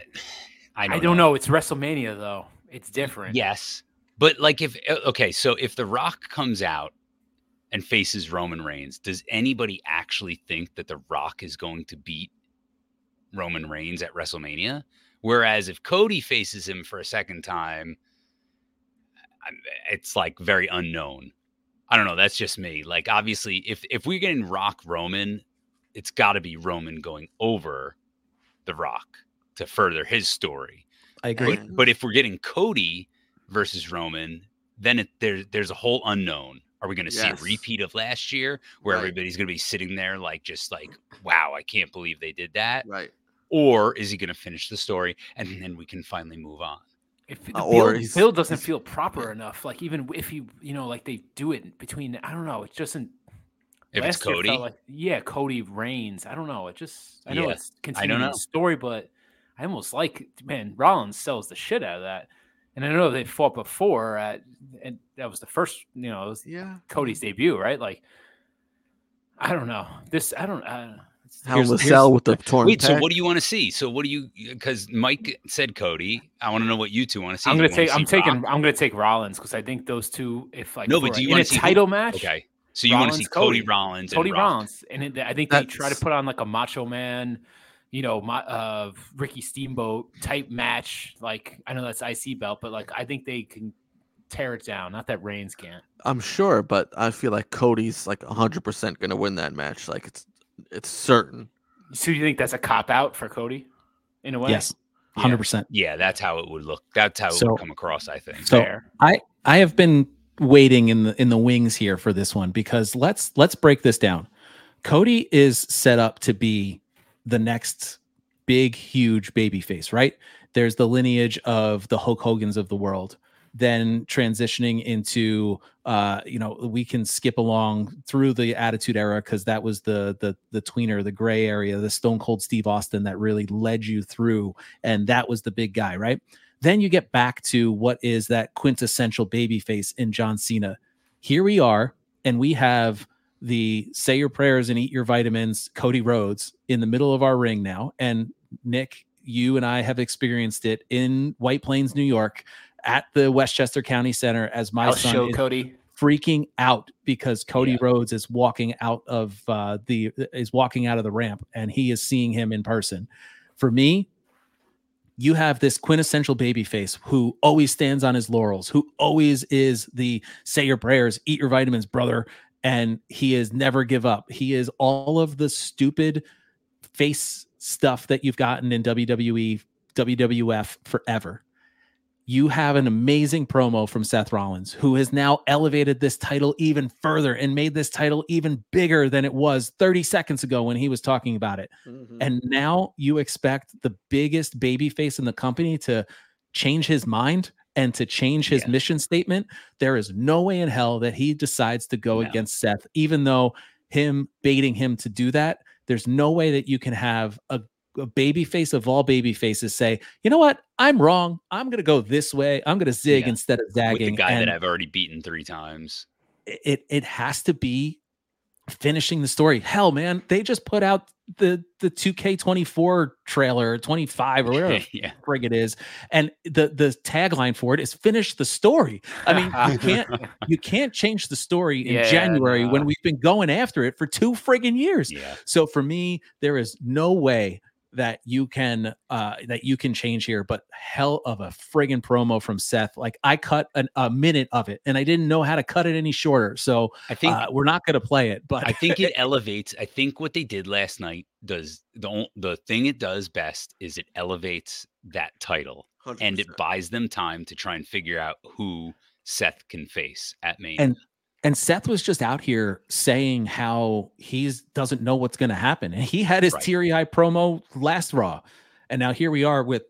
I I don't, don't, know. It's WrestleMania though. It's different. Yes, but like if okay, so if The Rock comes out and faces Roman Reigns, does anybody actually think that The Rock is going to beat Roman Reigns at WrestleMania? Whereas if Cody faces him for a second time, it's like very unknown. I don't know. That's just me. Like obviously, if if we're getting Rock Roman, it's got to be Roman going over The Rock to further his story. I agree. But, but if we're getting Cody versus Roman, then it, there, there's a whole unknown. Are we going to see a repeat of last year where Right. everybody's going to be sitting there like, just like, wow, I can't believe they did that? Right. Or is he going to finish the story and then we can finally move on? If the Uh, or build, he's- build doesn't he's- feel proper enough, like even if you you know like they do it between I don't know, it doesn't. If it's Cody, like- yeah, Cody Reigns. I don't know. It just I know Yeah, it's continuing know. the story, but I almost like man Rollins sells the shit out of that. And I know they fought before at and that was the first you know it was Yeah. Cody's debut, right? Like I don't know this. I don't. I, it's- Hell Here's- in a here's- cell with the torn. wait, so what do you want to see? So what do you, because Mike said Cody, I want to know what you two want to see. I'm gonna take. I'm see taking. Rock? I'm gonna take Rollins because I think those two. If like No, but do you wanna a see who- title match? Okay. So you want to see Cody, Cody. Rollins Cody and Rollins, and it, I think they try to put on like a Macho Man, you know, my, uh, Ricky Steamboat type match. Like I know that's IC belt, but like I think they can tear it down. Not that Reigns can't. I'm sure, but I feel like Cody's like 100% going to win that match. Like it's it's certain. So you think that's a cop out for Cody, in a way? Yes, hundred percent. Yeah, that's how it would look. That's how it So- would come across, I think. So Fair. I I have been waiting in the in the wings here for this one because let's let's break this down. Cody is set up to be the next big huge baby face, right? There's the lineage of the Hulk Hogan's of the world. Then transitioning into uh, you know, we can skip along through the attitude era because that was the the the tweener, the gray area, the stone cold Steve Austin that really led you through, and that was the big guy, right? Then you get back to what is that quintessential baby face in John Cena. Here we are, and we have the say your prayers and eat your vitamins, Cody Rhodes, in the middle of our ring now. And Nick, you and I have experienced it in White Plains, New York, at the Westchester County Center as my I'll son show is Cody. freaking out because Cody Yeah. Rhodes is walking out of uh, the is walking out of the ramp and he is seeing him in person. For me, you have this quintessential baby face who always stands on his laurels, who always is the say your prayers, eat your vitamins, brother, and he is never give up. He is all of the stupid face stuff that you've gotten in WWE, WWF forever you have an amazing promo from Seth Rollins, who has now elevated this title even further and made this title even bigger than it was 30 seconds ago when he was talking about it. Mm-hmm. And now you expect the biggest baby face in the company to change his mind and to change his Yeah. mission statement. There is no way in hell that he decides to go No. against Seth, even though him baiting him to do that. There's no way that you can have a baby face of all baby faces say, you know what, I'm wrong. I'm gonna go this way. I'm gonna zig Yeah. instead of zagging. with the guy and that I've already beaten three times. it it has to be finishing the story. Hell, man, they just put out the the 2K24 trailer, 25 or whatever the yeah. frig it is, and the the tagline for it is "Finish the story." I mean, you can't you can't change the story in Yeah, January when we've been going after it for two friggin' years. Yeah. So for me, there is no way that you can uh that you can change here but hell of a friggin promo from seth like i cut an, a minute of it and i didn't know how to cut it any shorter so I think uh, we're not going to play it but I think it elevates. I think what they did last night does the on- the thing it does best is it elevates that title and it buys them time to try and figure out who Seth can face at main And- and seth was just out here saying how he's doesn't know what's going to happen. And he had his Right. teary-eye promo last raw. And now here we are with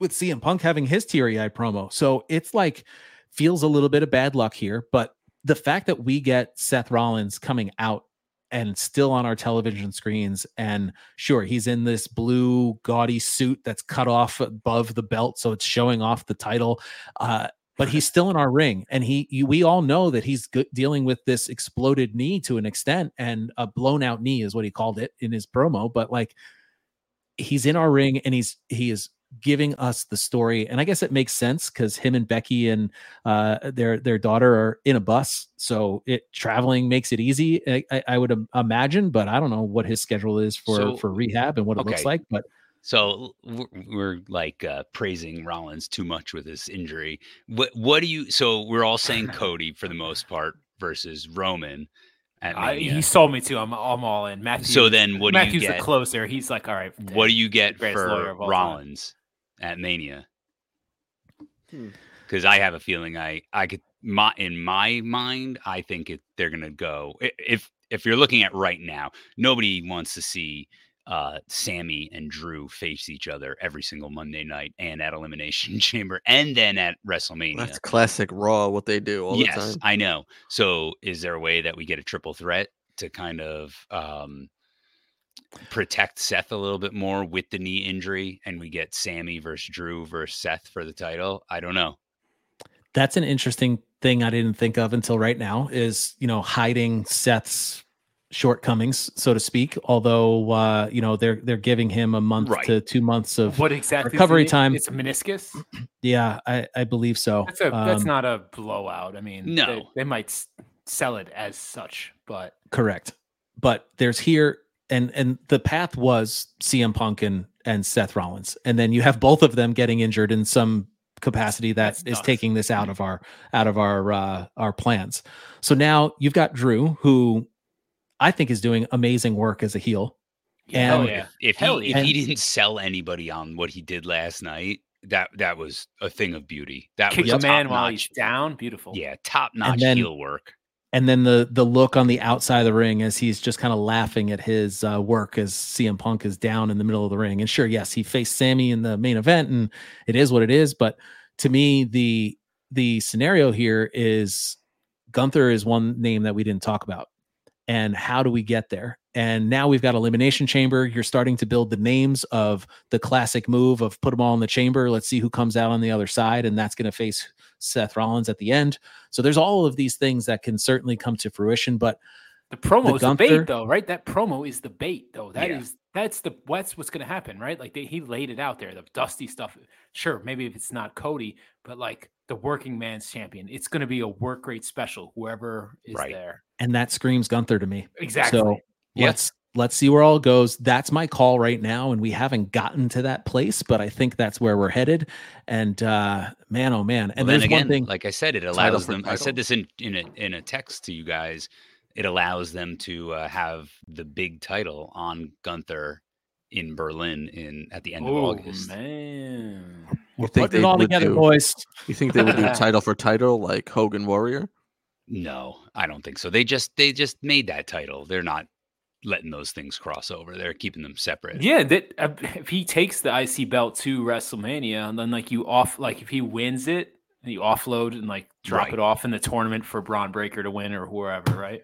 with CM Punk having his teary-eye promo. So it's like feels a little bit of bad luck here but the fact that we get Seth Rollins coming out and still on our television screens and sure he's in this blue gaudy suit that's cut off above the belt so it's showing off the title uh but he's still in our ring and he you, we all know that he's good, dealing with this exploded knee to an extent and a blown out knee is what he called it in his promo but like he's in our ring and he's he is giving us the story and i guess it makes sense because him and becky and uh their their daughter are in a bus so it traveling makes it easy i, I- would imagine but i don't know what his schedule is for So- for rehab and what it looks like but So we're, we're like uh, praising Rollins too much with his injury. What what do you? So we're all saying Cody for the most part versus Roman at I, he sold me too. I'm, I'm all in. Matthew. so then, what do you Matthew's get? the closer. He's like, all right. what do you get for of all time. Rollins at Mania? Hmm. Because I have a feeling I I could my in my mind I think it they're gonna go if if you're looking at right now nobody wants to see uh Sammy and Drew face each other every single Monday night and at Elimination Chamber and then at WrestleMania. That's classic Raw. What they do all the yes, time. I know. So is there a way that we get a triple threat to kind of um protect Seth a little bit more with the knee injury and we get Sammy versus Drew versus Seth for the title? I don't know. that's an interesting thing I didn't think of until right now is, you know, hiding Seth's shortcomings, so to speak. Although uh, you know, they're they're giving him a month Right. to two months of What exactly? is the recovery name? time. It's a meniscus. yeah, I, I believe so. That's a. that's Um, not a blowout. I mean, No. they, might sell it as such, but correct. But there's here and and the path was CM Punk and, and Seth Rollins. And then you have both of them getting injured in some capacity that That's is nuts. taking this out of our out of our uh our plans. So now you've got Drew who I think is doing amazing work as a heel. yeah, And- yeah. If Hell he yeah. if he didn't sell anybody on what he did last night, that that was a thing of beauty. That Kick was a man while he's down. Beautiful. Yeah, top notch then- heel work. and then the the look on the outside of the ring as he's just kind of laughing at his uh, work as CM Punk is down in the middle of the ring. And sure, yes, he faced Sammy in the main event, and it is what it is. But to me, the the scenario here is Gunther is one name that we didn't talk about, and how do we get there? And now we've got Elimination Chamber. You're starting to build the names of the classic move of put them all in the chamber. Let's see who comes out on the other side, and that's going to face Seth Rollins at the end. So there's all of these things that can certainly come to fruition, but The promo is the bait, though, right? That promo is the bait, though. That is Yeah. that's the that's what's going to happen, right? Like they, he laid it out there, the dusty stuff. Sure, maybe if it's not Cody, but like the working man's champion, it's going to be a work rate special. Whoever is Right. there, and that screams Gunther to me. exactly. So Yeah. let's let's see where all goes. That's my call right now, and we haven't gotten to that place, but I think that's where we're headed. And uh man, oh man. And Well, then there's again, one thing like I said, it allows them. I said this in in a in a text to you guys. It allows them to uh, have the big title on Gunther in Berlin in at the end of oh August. man, You putting it all would together, do, boys. You think they would do title for title like Hogan Warrior? No, I don't think so. They just they just made that title. They're not letting those things cross over. They're keeping them separate. yeah. That uh, if he takes the IC belt to WrestleMania, and then like you off, like if he wins it, you offload and like drop Right. it off in the tournament for Bron Breakker to win or whoever, right?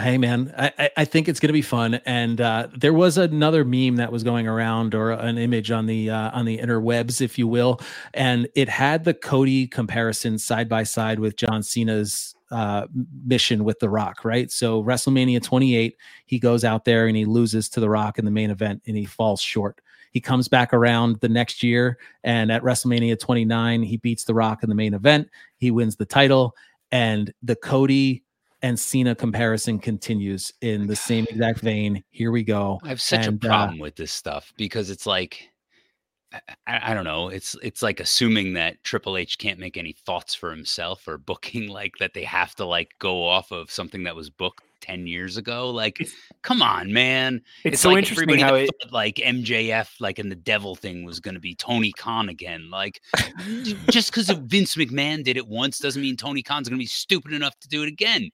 Hey man, I, I- think it's going to be fun. And uh, there was another meme that was going around, or an image on the uh, on the interwebs, if you will, and it had the Cody comparison side by side with John Cena's uh, mission with The Rock. Right. So WrestleMania 28, he goes out there and he loses to The Rock in the main event, and he falls short. He comes back around the next year, and at WrestleMania 29, he beats The Rock in the main event. He wins the title, and the Cody and Cena comparison continues in the same exact vein. Here we go. I have such And, a uh, problem with this stuff because it's like I I don't know. It's it's like assuming that Triple H can't make any thoughts for himself or booking like that they have to like go off of something that was booked 10 years ago. Like, come on, man. It's, so like interesting everybody how it. thought, like MJF, like in the devil thing was going to be Tony Khan again. Like, just because Vince McMahon did it once doesn't mean Tony Khan's going to be stupid enough to do it again.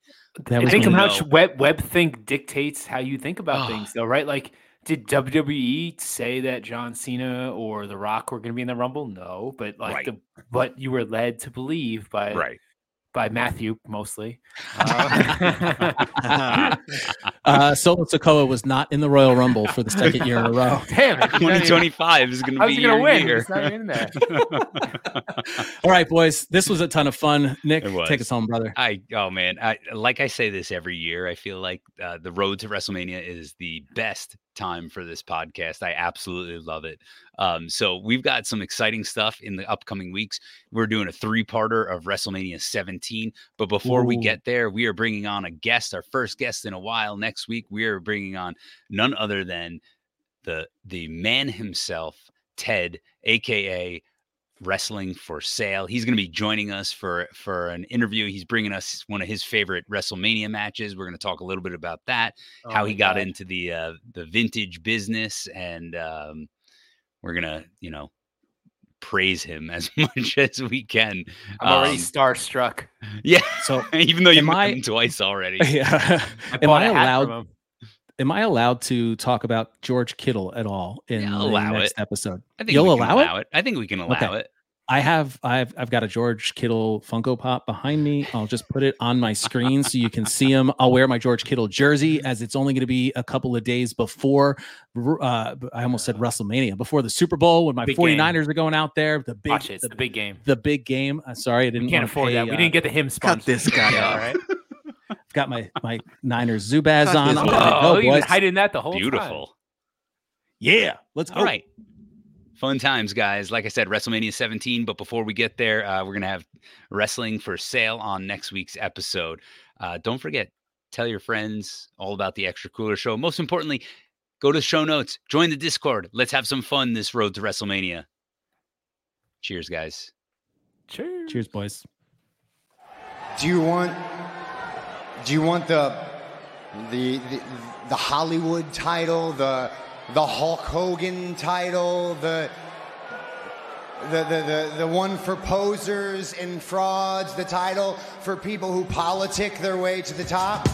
That I was think how much web web think dictates how you think about Oh. things, ah. though, right? Like, did WWE say that John Cena or The Rock were going to be in the Rumble? No, but like Right. the what you were led to believe by Right. By Matthew mostly. Uh, uh, Solo Sikoa was not in the Royal Rumble for the second year in a row. Damn it! he's even- 2025 is going to How's be he gonna your win? year. He's not even in there. All right, boys, this was a ton of fun. Nick, take us home, brother. I oh man, I like I say this every year. I feel like uh, the road to WrestleMania is the best time for this podcast. I absolutely love it. Um, so we've got some exciting stuff in the upcoming weeks. We're doing a three-parter of WrestleMania 17. But before we get there, we are bringing on a guest, our first guest in a while. Next week, we are bringing on none other than the the man himself, Ted, aka wrestling for sale. He's going to be joining us for for an interview. He's bringing us one of his favorite WrestleMania matches. We're going to talk a little bit about that, Oh how my he got God. into the uh, the vintage business, and um, we're gonna you know praise him as much as we can. I'm already Um, starstruck. yeah, So, even though you am met I- him twice already. yeah. I am bought I a hat allowed? Am I allowed to talk about George Kittle at all in Yeah, the allow next it. episode? I think You'll we can allow it? it. I think we can allow Okay. it. I have I've I've got a George Kittle Funko Pop behind me. I'll just put it on my screen so you can see him. I'll wear my George Kittle jersey as it's only going to be a couple of days before uh I almost said WrestleMania, before the Super Bowl when my Big game. 49ers are going out there, the big Watch it. It's the, the big game. the big game. Uh, sorry, I didn't We can't afford pay, that. We uh, didn't get the him sponsor. this guy Yeah, off. all right. I've got my my Niners Zubaz on. this I'm guy ready to Oh, go, you've been hiding that the whole time. Beautiful. Yeah, let's go. All right. Fun times, guys. Like I said, WrestleMania 17. But before we get there, uh, we're going to have wrestling for sale on next week's episode. Uh, don't forget, tell your friends all about the Extra Cooler Show. Most importantly, go to the show notes, join the Discord. Let's have some fun this road to WrestleMania. Cheers, guys. Cheers. Cheers, boys. Do you want? Do you want the the the, the Hollywood title, the the Hulk Hogan title, the the, the, the, the one for posers and frauds, the title for people who politic their way to the top?